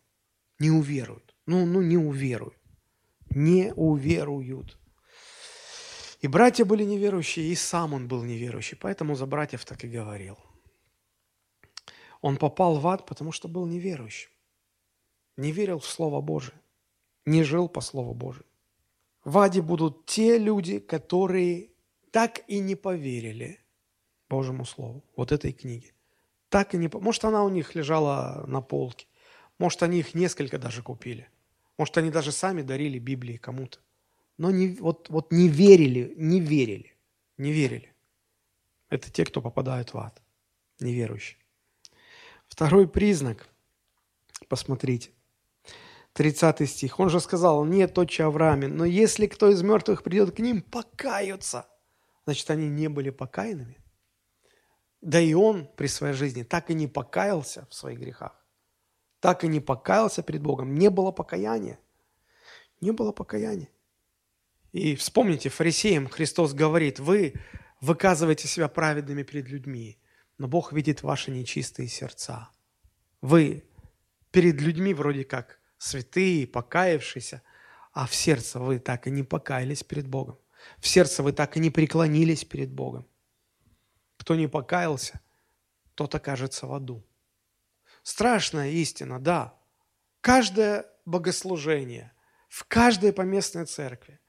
не уверуют. Ну, ну, не уверуют не уверуют. И братья были неверующие, и сам он был неверующий, поэтому за братьев так и говорил. Он попал в ад, потому что был неверующим. Не верил в Слово Божие, не жил по Слову Божию. В аде будут те люди, которые так и не поверили Божьему Слову, вот этой книге. Так и не... Может, она у них лежала на полке. Может, они их несколько даже купили. Может, они даже сами дарили Библии кому-то. Но не, вот, вот не верили, не верили, не верили. Это те, кто попадают в ад, неверующие. Второй признак, посмотрите, 30 стих. Он же сказал, нет, отче Аврааме, но если кто из мертвых придет к ним, покаются. Значит, они не были покаянными. Да и он при своей жизни так и не покаялся в своих грехах так и не покаялся перед Богом. Не было покаяния. Не было покаяния. И вспомните, фарисеям Христос говорит, вы выказываете себя праведными перед людьми, но Бог видит ваши нечистые сердца. Вы перед людьми вроде как святые, покаявшиеся, а в сердце вы так и не покаялись перед Богом. В сердце вы так и не преклонились перед Богом. Кто не покаялся, тот окажется в аду. Страшная истина, да. Каждое богослужение в каждой поместной церкви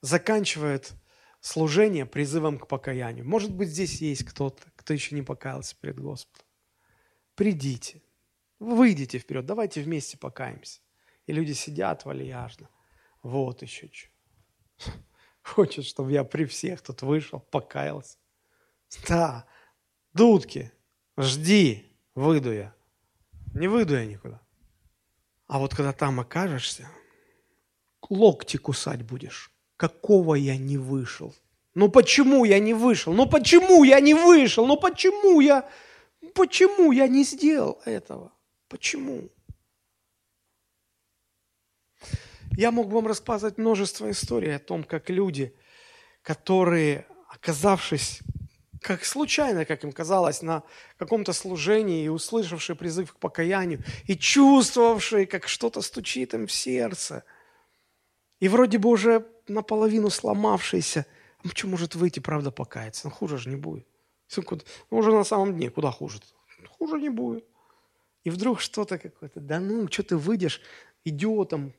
заканчивает служение призывом к покаянию. Может быть, здесь есть кто-то, кто еще не покаялся перед Господом. Придите, выйдите вперед, давайте вместе покаемся. И люди сидят вальяжно. Вот еще что. Хочет, чтобы я при всех тут вышел, покаялся. Да, дудки, жди, выйду я. Не выйду я никуда. А вот когда там окажешься, локти кусать будешь. Какого я не вышел? Ну почему я не вышел? Ну почему я не вышел? Ну почему я... Почему я не сделал этого? Почему? Я мог вам рассказывать множество историй о том, как люди, которые, оказавшись как случайно, как им казалось, на каком-то служении и услышавшие призыв к покаянию, и чувствовавшие, как что-то стучит им в сердце, и вроде бы уже наполовину сломавшиеся, ну что может выйти, правда, покаяться? Ну, хуже же не будет. Ну, уже на самом дне, куда хуже? Хуже не будет. И вдруг что-то какое-то, да ну, что ты выйдешь, идиотом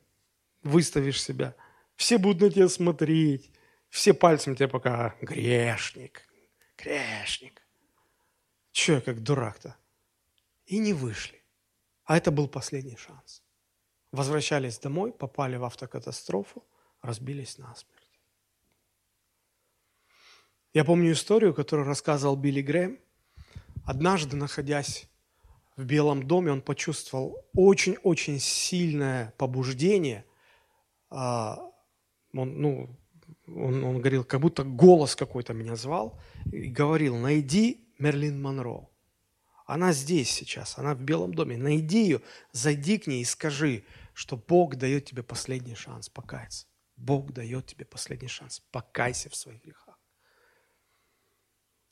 выставишь себя. Все будут на тебя смотреть. Все пальцем тебе пока грешник, грешник. Че я как дурак-то? И не вышли. А это был последний шанс. Возвращались домой, попали в автокатастрофу, разбились насмерть. Я помню историю, которую рассказывал Билли Грэм. Однажды, находясь в Белом доме, он почувствовал очень-очень сильное побуждение. А, он, ну, он, он говорил, как будто голос какой-то меня звал и говорил, найди Мерлин Монро. Она здесь сейчас, она в Белом доме. Найди ее, зайди к ней и скажи, что Бог дает тебе последний шанс покаяться. Бог дает тебе последний шанс. Покайся в своих грехах.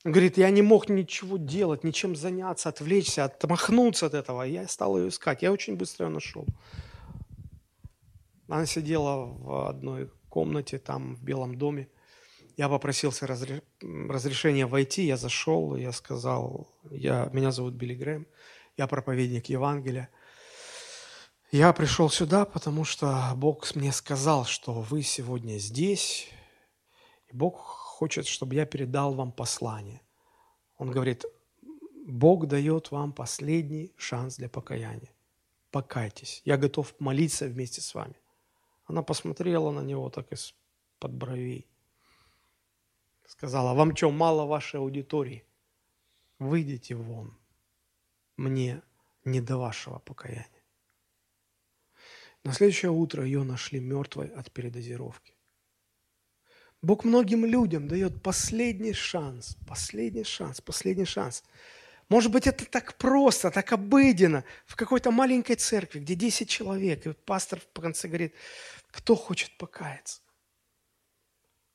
Он говорит, я не мог ничего делать, ничем заняться, отвлечься, отмахнуться от этого. Я стал ее искать. Я очень быстро ее нашел. Она сидела в одной комнате там в Белом доме. Я попросился разре... разрешения войти, я зашел, я сказал, я, меня зовут Билли Грэм, я проповедник Евангелия. Я пришел сюда, потому что Бог мне сказал, что вы сегодня здесь, и Бог хочет, чтобы я передал вам послание. Он говорит, Бог дает вам последний шанс для покаяния. Покайтесь. Я готов молиться вместе с вами. Она посмотрела на него так из-под бровей. Сказала, вам что, мало вашей аудитории? Выйдите вон. Мне не до вашего покаяния. На следующее утро ее нашли мертвой от передозировки. Бог многим людям дает последний шанс, последний шанс, последний шанс. Может быть, это так просто, так обыденно, в какой-то маленькой церкви, где 10 человек, и пастор в конце говорит, кто хочет покаяться?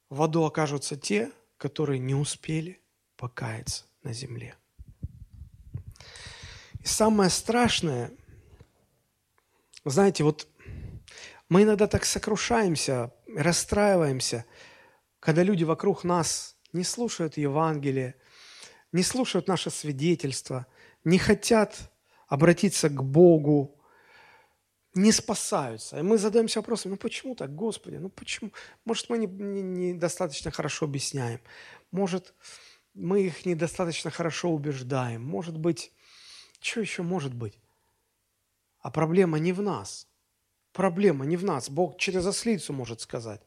В аду окажутся те, которые не успели покаяться на земле. И самое страшное, знаете, вот мы иногда так сокрушаемся, расстраиваемся, когда люди вокруг нас не слушают Евангелие, не слушают наше свидетельство, не хотят обратиться к Богу, не спасаются. И мы задаемся вопросом, ну почему так, Господи, ну почему? Может, мы недостаточно не, не хорошо объясняем, может, мы их недостаточно хорошо убеждаем, может быть, что еще может быть? А проблема не в нас. Проблема не в нас. Бог через ослицу может сказать,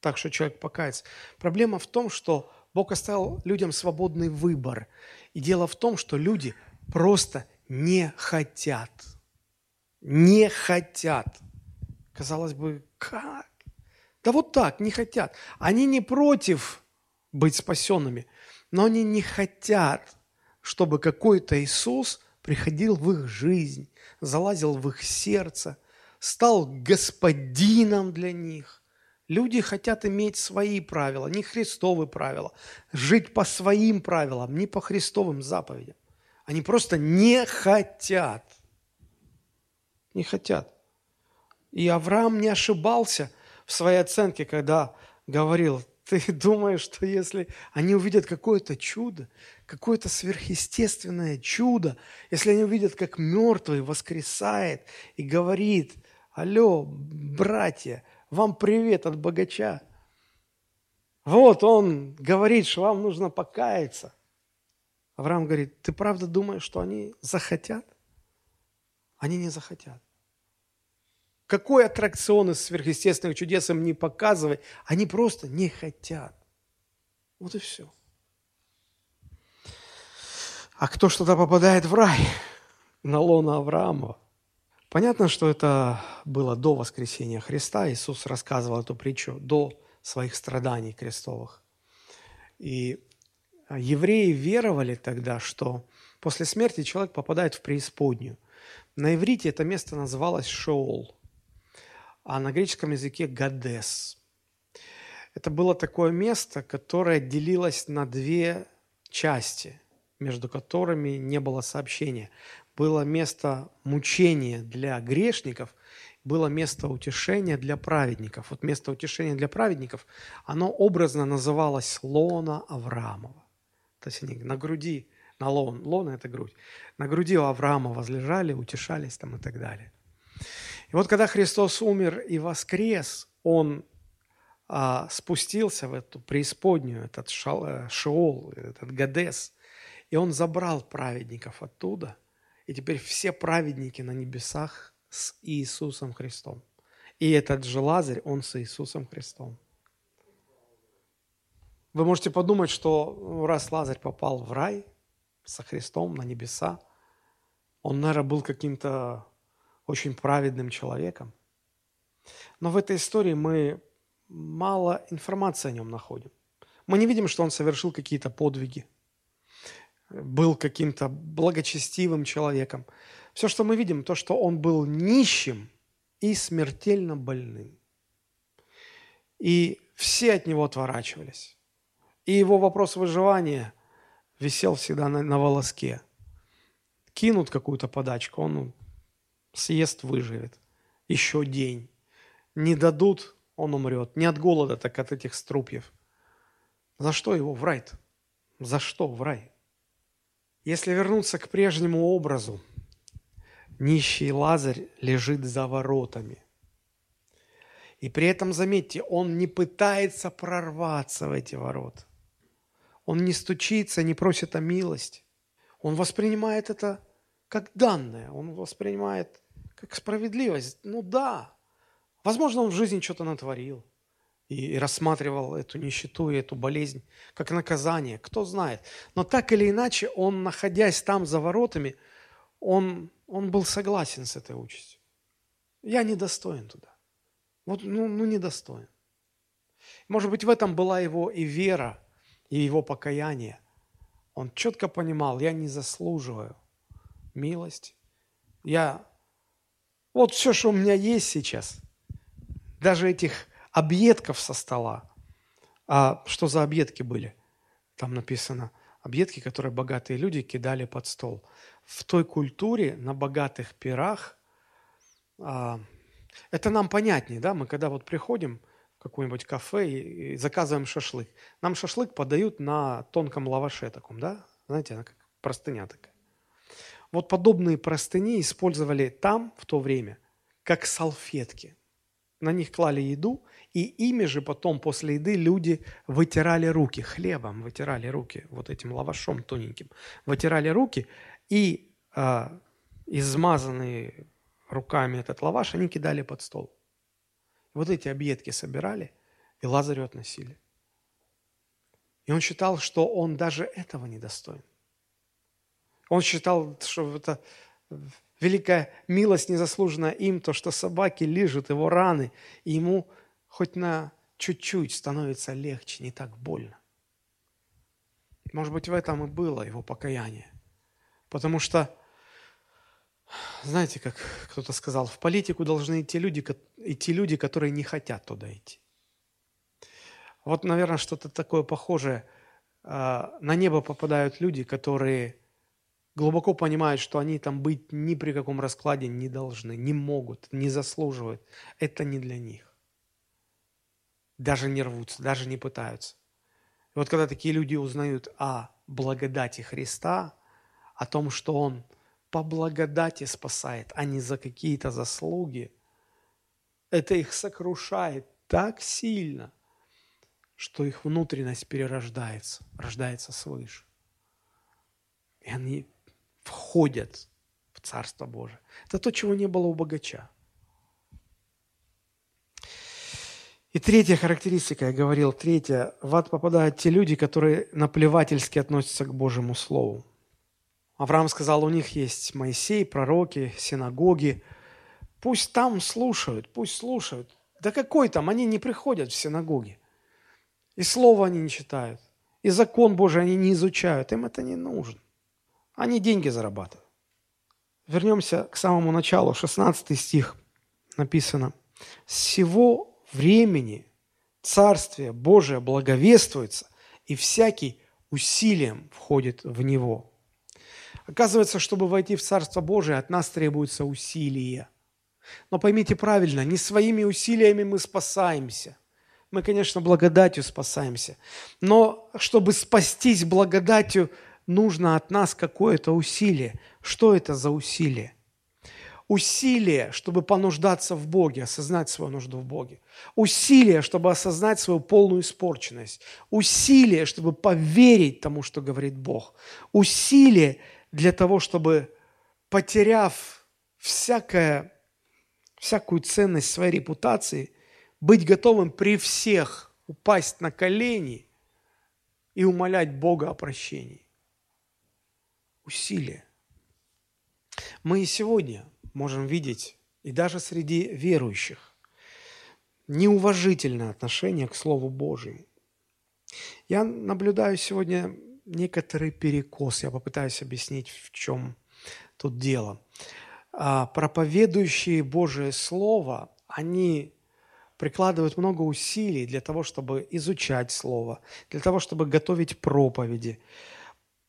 так что человек покается. Проблема в том, что Бог оставил людям свободный выбор. И дело в том, что люди просто не хотят – не хотят. Казалось бы, как? Да вот так, не хотят. Они не против быть спасенными, но они не хотят, чтобы какой-то Иисус приходил в их жизнь, залазил в их сердце, стал господином для них. Люди хотят иметь свои правила, не христовые правила, жить по своим правилам, не по христовым заповедям. Они просто не хотят не хотят. И Авраам не ошибался в своей оценке, когда говорил, ты думаешь, что если они увидят какое-то чудо, какое-то сверхъестественное чудо, если они увидят, как мертвый воскресает и говорит, алло, братья, вам привет от богача. Вот он говорит, что вам нужно покаяться. Авраам говорит, ты правда думаешь, что они захотят? Они не захотят. Какой аттракцион из сверхъестественных чудес им не показывай, они просто не хотят. Вот и все. А кто что-то попадает в рай на лона Авраамова? Понятно, что это было до воскресения Христа. Иисус рассказывал эту притчу до своих страданий крестовых. И евреи веровали тогда, что после смерти человек попадает в преисподнюю. На иврите это место называлось Шеол а на греческом языке «гадес». Это было такое место, которое делилось на две части, между которыми не было сообщения. Было место мучения для грешников, было место утешения для праведников. Вот место утешения для праведников, оно образно называлось лона Авраамова. То есть они на груди, на лон, лона – это грудь, на груди у Авраама возлежали, утешались там и так далее. И вот когда Христос умер и воскрес, Он а, спустился в эту преисподнюю, этот шал, э, этот Гадес, и он забрал праведников оттуда, и теперь все праведники на небесах с Иисусом Христом. И этот же Лазарь, он с Иисусом Христом. Вы можете подумать, что ну, раз Лазарь попал в рай со Христом на небеса, он, наверное, был каким-то очень праведным человеком. Но в этой истории мы мало информации о нем находим. Мы не видим, что он совершил какие-то подвиги, был каким-то благочестивым человеком. Все, что мы видим, то, что он был нищим и смертельно больным. И все от него отворачивались. И его вопрос выживания висел всегда на, на волоске. Кинут какую-то подачку, он съест, выживет. Еще день. Не дадут, он умрет. Не от голода, так от этих струпьев. За что его в рай? За что в рай? Если вернуться к прежнему образу, нищий Лазарь лежит за воротами. И при этом, заметьте, он не пытается прорваться в эти ворота. Он не стучится, не просит о милости. Он воспринимает это как данное, он воспринимает как справедливость. Ну да, возможно, он в жизни что-то натворил и рассматривал эту нищету и эту болезнь как наказание, кто знает. Но так или иначе, он, находясь там за воротами, он, он был согласен с этой участью. Я недостоин туда. Вот, ну, ну, недостоин. Может быть, в этом была его и вера, и его покаяние. Он четко понимал, я не заслуживаю милость. Я... Вот все, что у меня есть сейчас, даже этих объедков со стола. А что за объедки были? Там написано, объедки, которые богатые люди кидали под стол. В той культуре на богатых пирах, а, это нам понятнее, да, мы когда вот приходим, какое-нибудь кафе и, и заказываем шашлык. Нам шашлык подают на тонком лаваше таком, да? Знаете, она как простыня такая. Вот подобные простыни использовали там в то время как салфетки. На них клали еду, и ими же потом после еды люди вытирали руки, хлебом вытирали руки, вот этим лавашом тоненьким, вытирали руки, и э, измазанные руками этот лаваш они кидали под стол. Вот эти объедки собирали и Лазарю относили. И он считал, что он даже этого не достоин. Он считал, что это великая милость, незаслуженная им, то, что собаки лижут его раны, и ему хоть на чуть-чуть становится легче, не так больно. Может быть, в этом и было его покаяние. Потому что знаете, как кто-то сказал, в политику должны идти люди, идти люди, которые не хотят туда идти. Вот, наверное, что-то такое похожее. А, на небо попадают люди, которые глубоко понимают, что они там быть ни при каком раскладе не должны, не могут, не заслуживают. Это не для них. Даже не рвутся, даже не пытаются. И вот когда такие люди узнают о благодати Христа, о том, что Он – по благодати спасает, а не за какие-то заслуги. Это их сокрушает так сильно, что их внутренность перерождается, рождается свыше. И они входят в Царство Божие. Это то, чего не было у богача. И третья характеристика, я говорил, третья, в ад попадают те люди, которые наплевательски относятся к Божьему Слову. Авраам сказал, у них есть Моисей, пророки, синагоги. Пусть там слушают, пусть слушают. Да какой там? Они не приходят в синагоги. И слово они не читают. И закон Божий они не изучают. Им это не нужно. Они деньги зарабатывают. Вернемся к самому началу. 16 стих написано. «С сего времени Царствие Божие благовествуется, и всякий усилием входит в него». Оказывается, чтобы войти в Царство Божие, от нас требуется усилие. Но поймите правильно, не своими усилиями мы спасаемся. Мы, конечно, благодатью спасаемся. Но чтобы спастись благодатью, нужно от нас какое-то усилие. Что это за усилие? Усилие, чтобы понуждаться в Боге, осознать свою нужду в Боге. Усилие, чтобы осознать свою полную испорченность. Усилие, чтобы поверить тому, что говорит Бог. Усилие для того, чтобы, потеряв всякое, всякую ценность своей репутации, быть готовым при всех упасть на колени и умолять Бога о прощении. Усилие. Мы и сегодня можем видеть, и даже среди верующих, неуважительное отношение к Слову Божьему. Я наблюдаю сегодня некоторый перекос. Я попытаюсь объяснить, в чем тут дело. А, проповедующие Божие Слово, они прикладывают много усилий для того, чтобы изучать Слово, для того, чтобы готовить проповеди,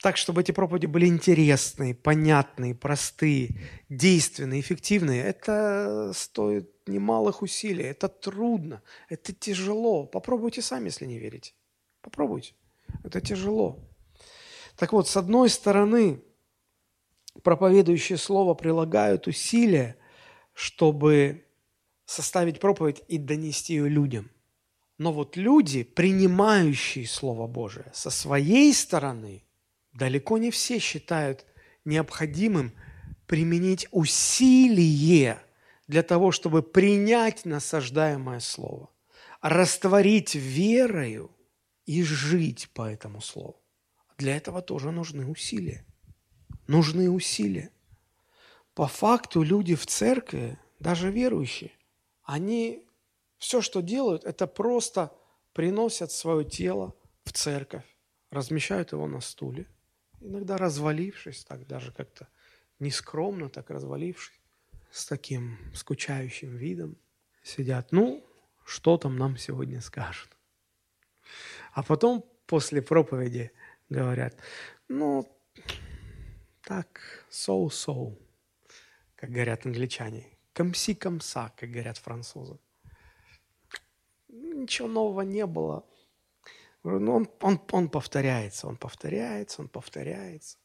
так, чтобы эти проповеди были интересные, понятные, простые, действенные, эффективные. Это стоит немалых усилий, это трудно, это тяжело. Попробуйте сами, если не верите. Попробуйте. Это тяжело. Так вот, с одной стороны, проповедующие слово прилагают усилия, чтобы составить проповедь и донести ее людям. Но вот люди, принимающие Слово Божие, со своей стороны, далеко не все считают необходимым применить усилие для того, чтобы принять насаждаемое Слово, растворить верою и жить по этому Слову. Для этого тоже нужны усилия. Нужны усилия. По факту люди в церкви, даже верующие, они все, что делают, это просто приносят свое тело в церковь, размещают его на стуле, иногда развалившись, так даже как-то нескромно, так развалившись, с таким скучающим видом сидят. Ну, что там нам сегодня скажут? А потом после проповеди говорят, ну, так, соу-соу, как говорят англичане, комси-комса, как говорят французы. Ничего нового не было. Ну, он, он, он повторяется, он повторяется, он повторяется.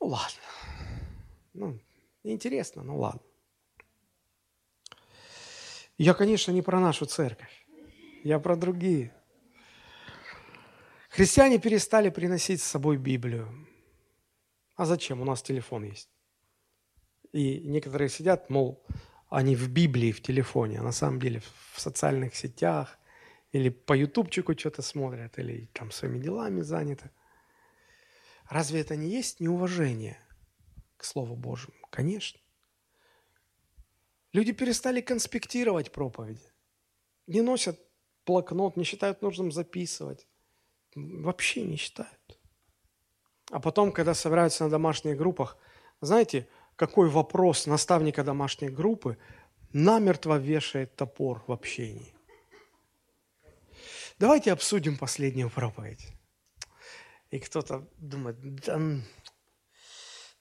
Ну, ладно. Ну, интересно, ну ладно. Я, конечно, не про нашу церковь. Я про другие. Христиане перестали приносить с собой Библию. А зачем? У нас телефон есть. И некоторые сидят, мол, они в Библии, в телефоне, а на самом деле в социальных сетях или по ютубчику что-то смотрят, или там своими делами заняты. Разве это не есть неуважение к Слову Божьему? Конечно. Люди перестали конспектировать проповеди. Не носят блокнот, не считают нужным записывать. Вообще не считают. А потом, когда собираются на домашних группах, знаете, какой вопрос наставника домашней группы намертво вешает топор в общении? Давайте обсудим последнюю проповедь. И кто-то думает, да,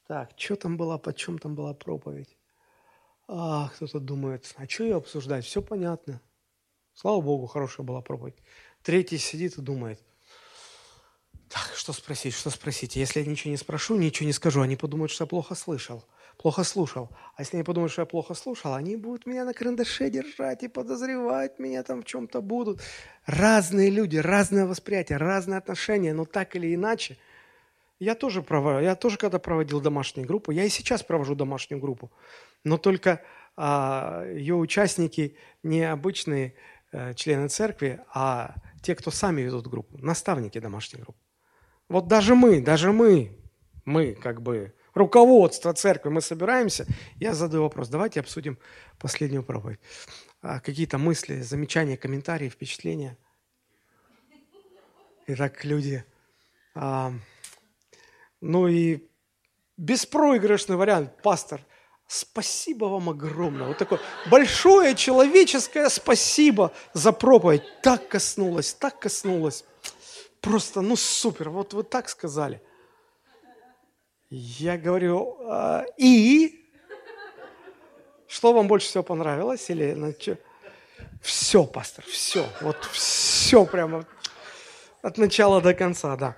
так, что там была, по чем там была проповедь? А кто-то думает, а что ее обсуждать? Все понятно. Слава Богу, хорошая была проповедь. Третий сидит и думает – так, что спросить, что спросить? Если я ничего не спрошу, ничего не скажу, они подумают, что я плохо слышал, плохо слушал. А если они подумают, что я плохо слушал, они будут меня на карандаше держать и подозревать меня там в чем-то будут. Разные люди, разное восприятие, разные отношения, но так или иначе. Я тоже, провожу, я тоже когда проводил домашнюю группу, я и сейчас провожу домашнюю группу, но только а, ее участники не обычные а, члены церкви, а те, кто сами ведут группу, наставники домашней группы. Вот даже мы, даже мы, мы как бы руководство церкви, мы собираемся, я задаю вопрос, давайте обсудим последнюю проповедь. А, какие-то мысли, замечания, комментарии, впечатления. Итак, люди. А, ну и беспроигрышный вариант, пастор, спасибо вам огромное. Вот такое большое человеческое спасибо за проповедь. Так коснулось, так коснулось. Просто, ну супер, вот вы так сказали. Я говорю, а, и? Что вам больше всего понравилось? Или ну, что? Все, пастор, все. Вот все прямо от начала до конца, да.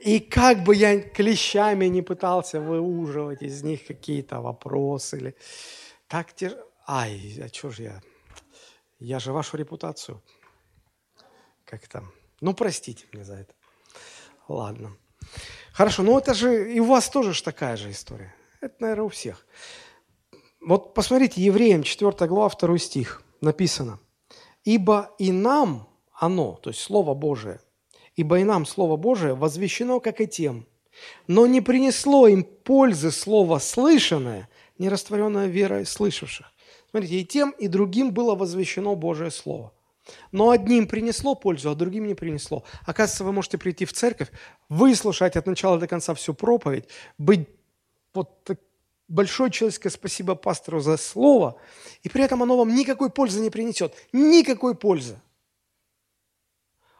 И как бы я клещами не пытался выуживать из них какие-то вопросы или так те... Ай, а что же я? Я же вашу репутацию. Как там? Ну, простите мне за это. Ладно. Хорошо, ну это же и у вас тоже ж такая же история. Это, наверное, у всех. Вот посмотрите, Евреям 4 глава, 2 стих написано. «Ибо и нам оно, то есть Слово Божие, ибо и нам Слово Божие возвещено, как и тем, но не принесло им пользы Слово слышанное, не растворенное верой слышавших». Смотрите, и тем, и другим было возвещено Божие Слово. Но одним принесло пользу, а другим не принесло. Оказывается, вы можете прийти в церковь, выслушать от начала до конца всю проповедь, быть вот большое человеческое спасибо пастору за слово, и при этом оно вам никакой пользы не принесет. Никакой пользы.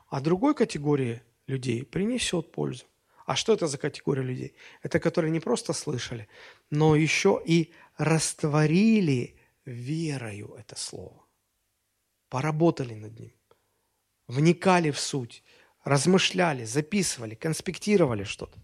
А другой категории людей принесет пользу. А что это за категория людей? Это которые не просто слышали, но еще и растворили верою это слово. Поработали над ним, вникали в суть, размышляли, записывали, конспектировали что-то.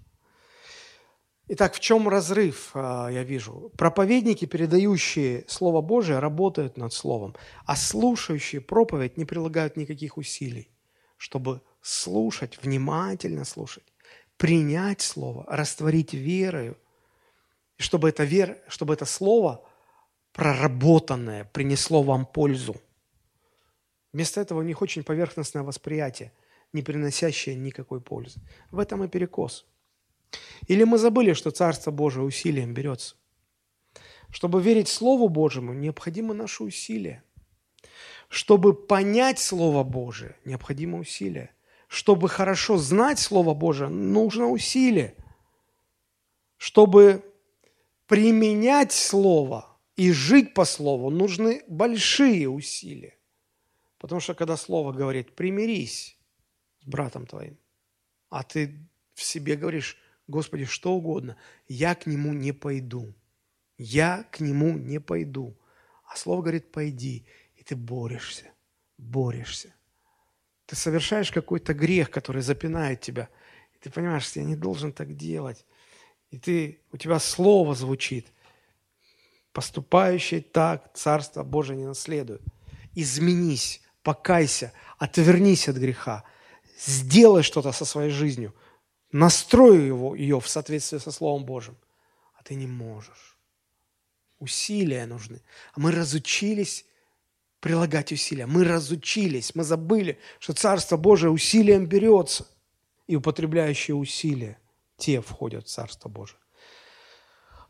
Итак, в чем разрыв, а, я вижу? Проповедники, передающие Слово Божие, работают над Словом, а слушающие проповедь не прилагают никаких усилий, чтобы слушать, внимательно слушать, принять Слово, растворить верою, и чтобы это, вера, чтобы это Слово проработанное принесло вам пользу. Вместо этого у них очень поверхностное восприятие, не приносящее никакой пользы. В этом и перекос – или мы забыли, что Царство Божие усилием берется? Чтобы верить Слову Божьему, необходимо наше усилие. Чтобы понять Слово Божие, необходимо усилие. Чтобы хорошо знать Слово Божие, нужно усилие. Чтобы применять Слово и жить по Слову, нужны большие усилия. Потому что когда Слово говорит «примирись с братом твоим», а ты в себе говоришь Господи, что угодно, я к нему не пойду. Я к нему не пойду. А Слово говорит, пойди. И ты борешься, борешься. Ты совершаешь какой-то грех, который запинает тебя. И ты понимаешь, что я не должен так делать. И ты, у тебя слово звучит. Поступающий так Царство Божие не наследует. Изменись, покайся, отвернись от греха. Сделай что-то со своей жизнью – настрою его, ее в соответствии со Словом Божьим. А ты не можешь. Усилия нужны. А мы разучились прилагать усилия. Мы разучились, мы забыли, что Царство Божие усилием берется. И употребляющие усилия, те входят в Царство Божие.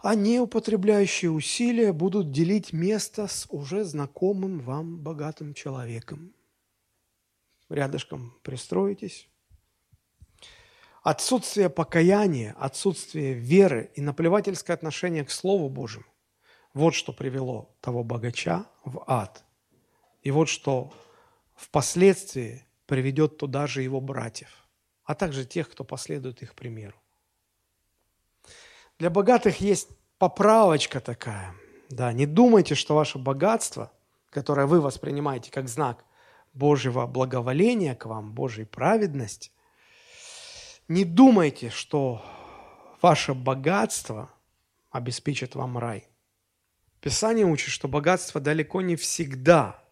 А не употребляющие усилия будут делить место с уже знакомым вам богатым человеком. Рядышком пристроитесь, Отсутствие покаяния, отсутствие веры и наплевательское отношение к Слову Божьему – вот что привело того богача в ад. И вот что впоследствии приведет туда же его братьев, а также тех, кто последует их примеру. Для богатых есть поправочка такая. Да, не думайте, что ваше богатство, которое вы воспринимаете как знак Божьего благоволения к вам, Божьей праведности, не думайте, что ваше богатство обеспечит вам рай. Писание учит, что богатство далеко не всегда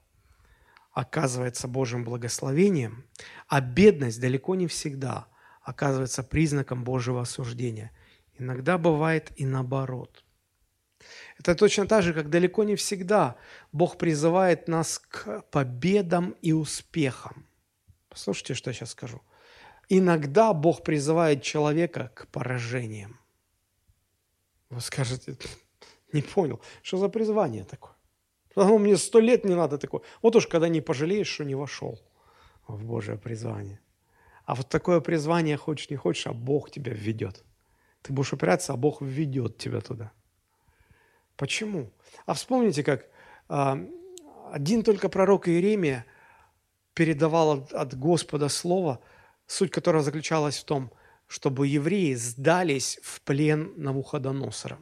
оказывается Божьим благословением, а бедность далеко не всегда оказывается признаком Божьего осуждения. Иногда бывает и наоборот. Это точно так же, как далеко не всегда Бог призывает нас к победам и успехам. Послушайте, что я сейчас скажу. Иногда Бог призывает человека к поражениям. Вы скажете, не понял, что за призвание такое? Потому мне сто лет не надо такое. Вот уж когда не пожалеешь, что не вошел в Божье призвание. А вот такое призвание, хочешь не хочешь, а Бог тебя введет. Ты будешь упираться, а Бог введет тебя туда. Почему? А вспомните, как а, один только пророк Иеремия передавал от, от Господа слово – суть которого заключалась в том, чтобы евреи сдались в плен Навуходоносора.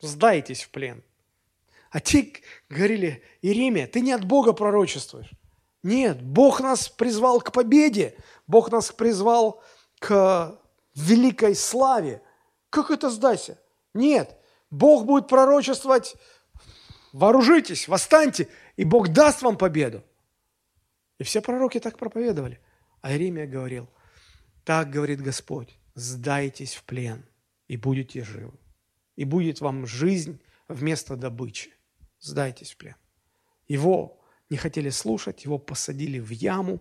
Сдайтесь в плен. А те говорили, Иеремия, ты не от Бога пророчествуешь. Нет, Бог нас призвал к победе, Бог нас призвал к великой славе. Как это сдайся? Нет, Бог будет пророчествовать, вооружитесь, восстаньте, и Бог даст вам победу. И все пророки так проповедовали. А Иеремия говорил, так говорит Господь, сдайтесь в плен, и будете живы. И будет вам жизнь вместо добычи. Сдайтесь в плен. Его не хотели слушать, его посадили в яму,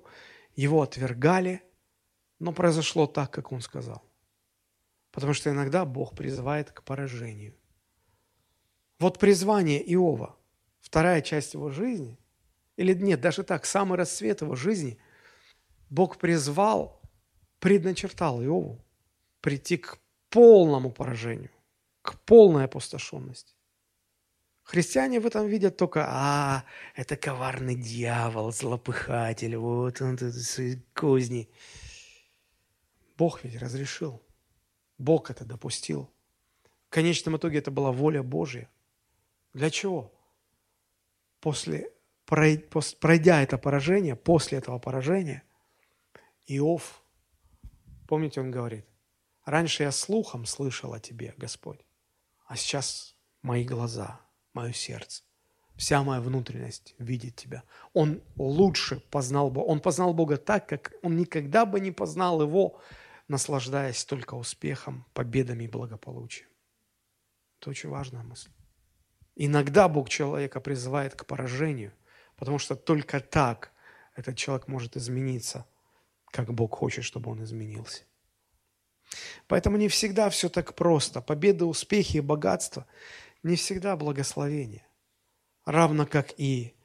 его отвергали, но произошло так, как он сказал. Потому что иногда Бог призывает к поражению. Вот призвание Иова, вторая часть его жизни, или нет, даже так, самый расцвет его жизни, Бог призвал, предначертал Иову прийти к полному поражению, к полной опустошенности. Христиане в этом видят только, а, это коварный дьявол, злопыхатель, вот он, тут козни. Бог ведь разрешил. Бог это допустил. В конечном итоге это была воля Божья. Для чего? После, пройдя это поражение, после этого поражения, Иов, помните, он говорит, раньше я слухом слышал о тебе, Господь, а сейчас мои глаза – мое сердце. Вся моя внутренность видит тебя. Он лучше познал Бога. Он познал Бога так, как он никогда бы не познал Его, наслаждаясь только успехом, победами и благополучием. Это очень важная мысль. Иногда Бог человека призывает к поражению, потому что только так этот человек может измениться, как Бог хочет, чтобы он изменился. Поэтому не всегда все так просто. Победы, успехи и богатство не всегда благословение. Равно как и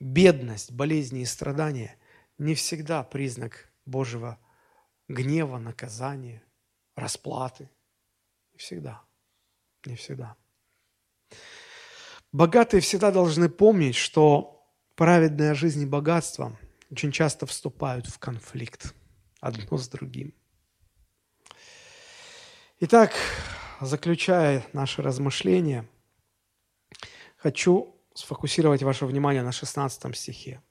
бедность, болезни и страдания не всегда признак Божьего гнева, наказания, расплаты. Не всегда. Не всегда. Богатые всегда должны помнить, что праведная жизнь и богатство очень часто вступают в конфликт одно с другим. Итак, заключая наши размышления – хочу сфокусировать ваше внимание на 16 стихе.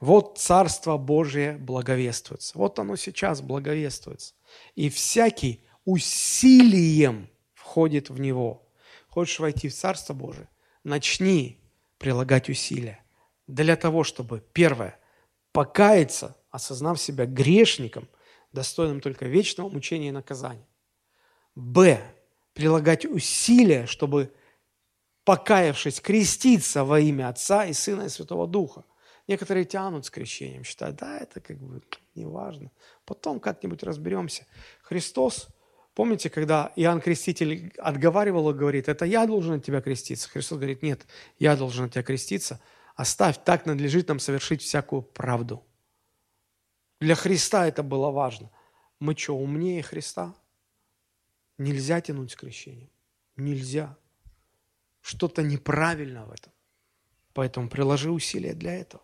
Вот Царство Божие благовествуется. Вот оно сейчас благовествуется. И всякий усилием входит в него. Хочешь войти в Царство Божие? Начни прилагать усилия для того, чтобы, первое, покаяться, осознав себя грешником, достойным только вечного мучения и наказания. Б. Прилагать усилия, чтобы покаявшись, креститься во имя Отца и Сына и Святого Духа. Некоторые тянут с крещением, считают, да, это как бы не важно. Потом как-нибудь разберемся. Христос, помните, когда Иоанн Креститель отговаривал и говорит, это я должен от тебя креститься? Христос говорит, нет, я должен от тебя креститься. Оставь, так надлежит нам совершить всякую правду. Для Христа это было важно. Мы что, умнее Христа? Нельзя тянуть с крещением. Нельзя что-то неправильно в этом. Поэтому приложи усилия для этого.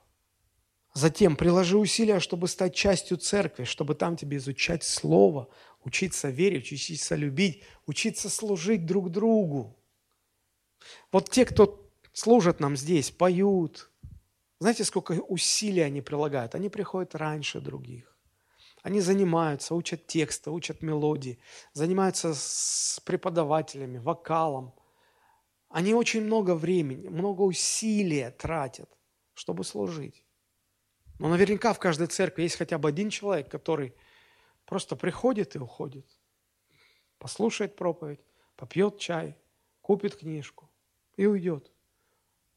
Затем приложи усилия, чтобы стать частью церкви, чтобы там тебе изучать Слово, учиться верить, учиться любить, учиться служить друг другу. Вот те, кто служат нам здесь, поют, знаете, сколько усилий они прилагают? Они приходят раньше других. Они занимаются, учат тексты, учат мелодии, занимаются с преподавателями, вокалом – они очень много времени, много усилия тратят, чтобы служить. Но наверняка в каждой церкви есть хотя бы один человек, который просто приходит и уходит. Послушает проповедь, попьет чай, купит книжку и уйдет.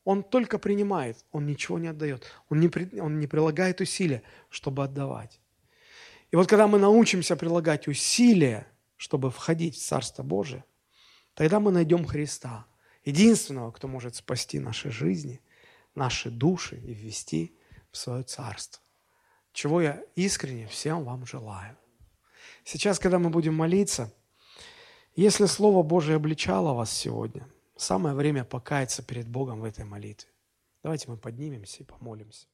Он только принимает, он ничего не отдает. Он не, при, он не прилагает усилия, чтобы отдавать. И вот когда мы научимся прилагать усилия, чтобы входить в Царство Божие, тогда мы найдем Христа – единственного, кто может спасти наши жизни, наши души и ввести свое царство. Чего я искренне всем вам желаю. Сейчас, когда мы будем молиться, если Слово Божие обличало вас сегодня, самое время покаяться перед Богом в этой молитве. Давайте мы поднимемся и помолимся.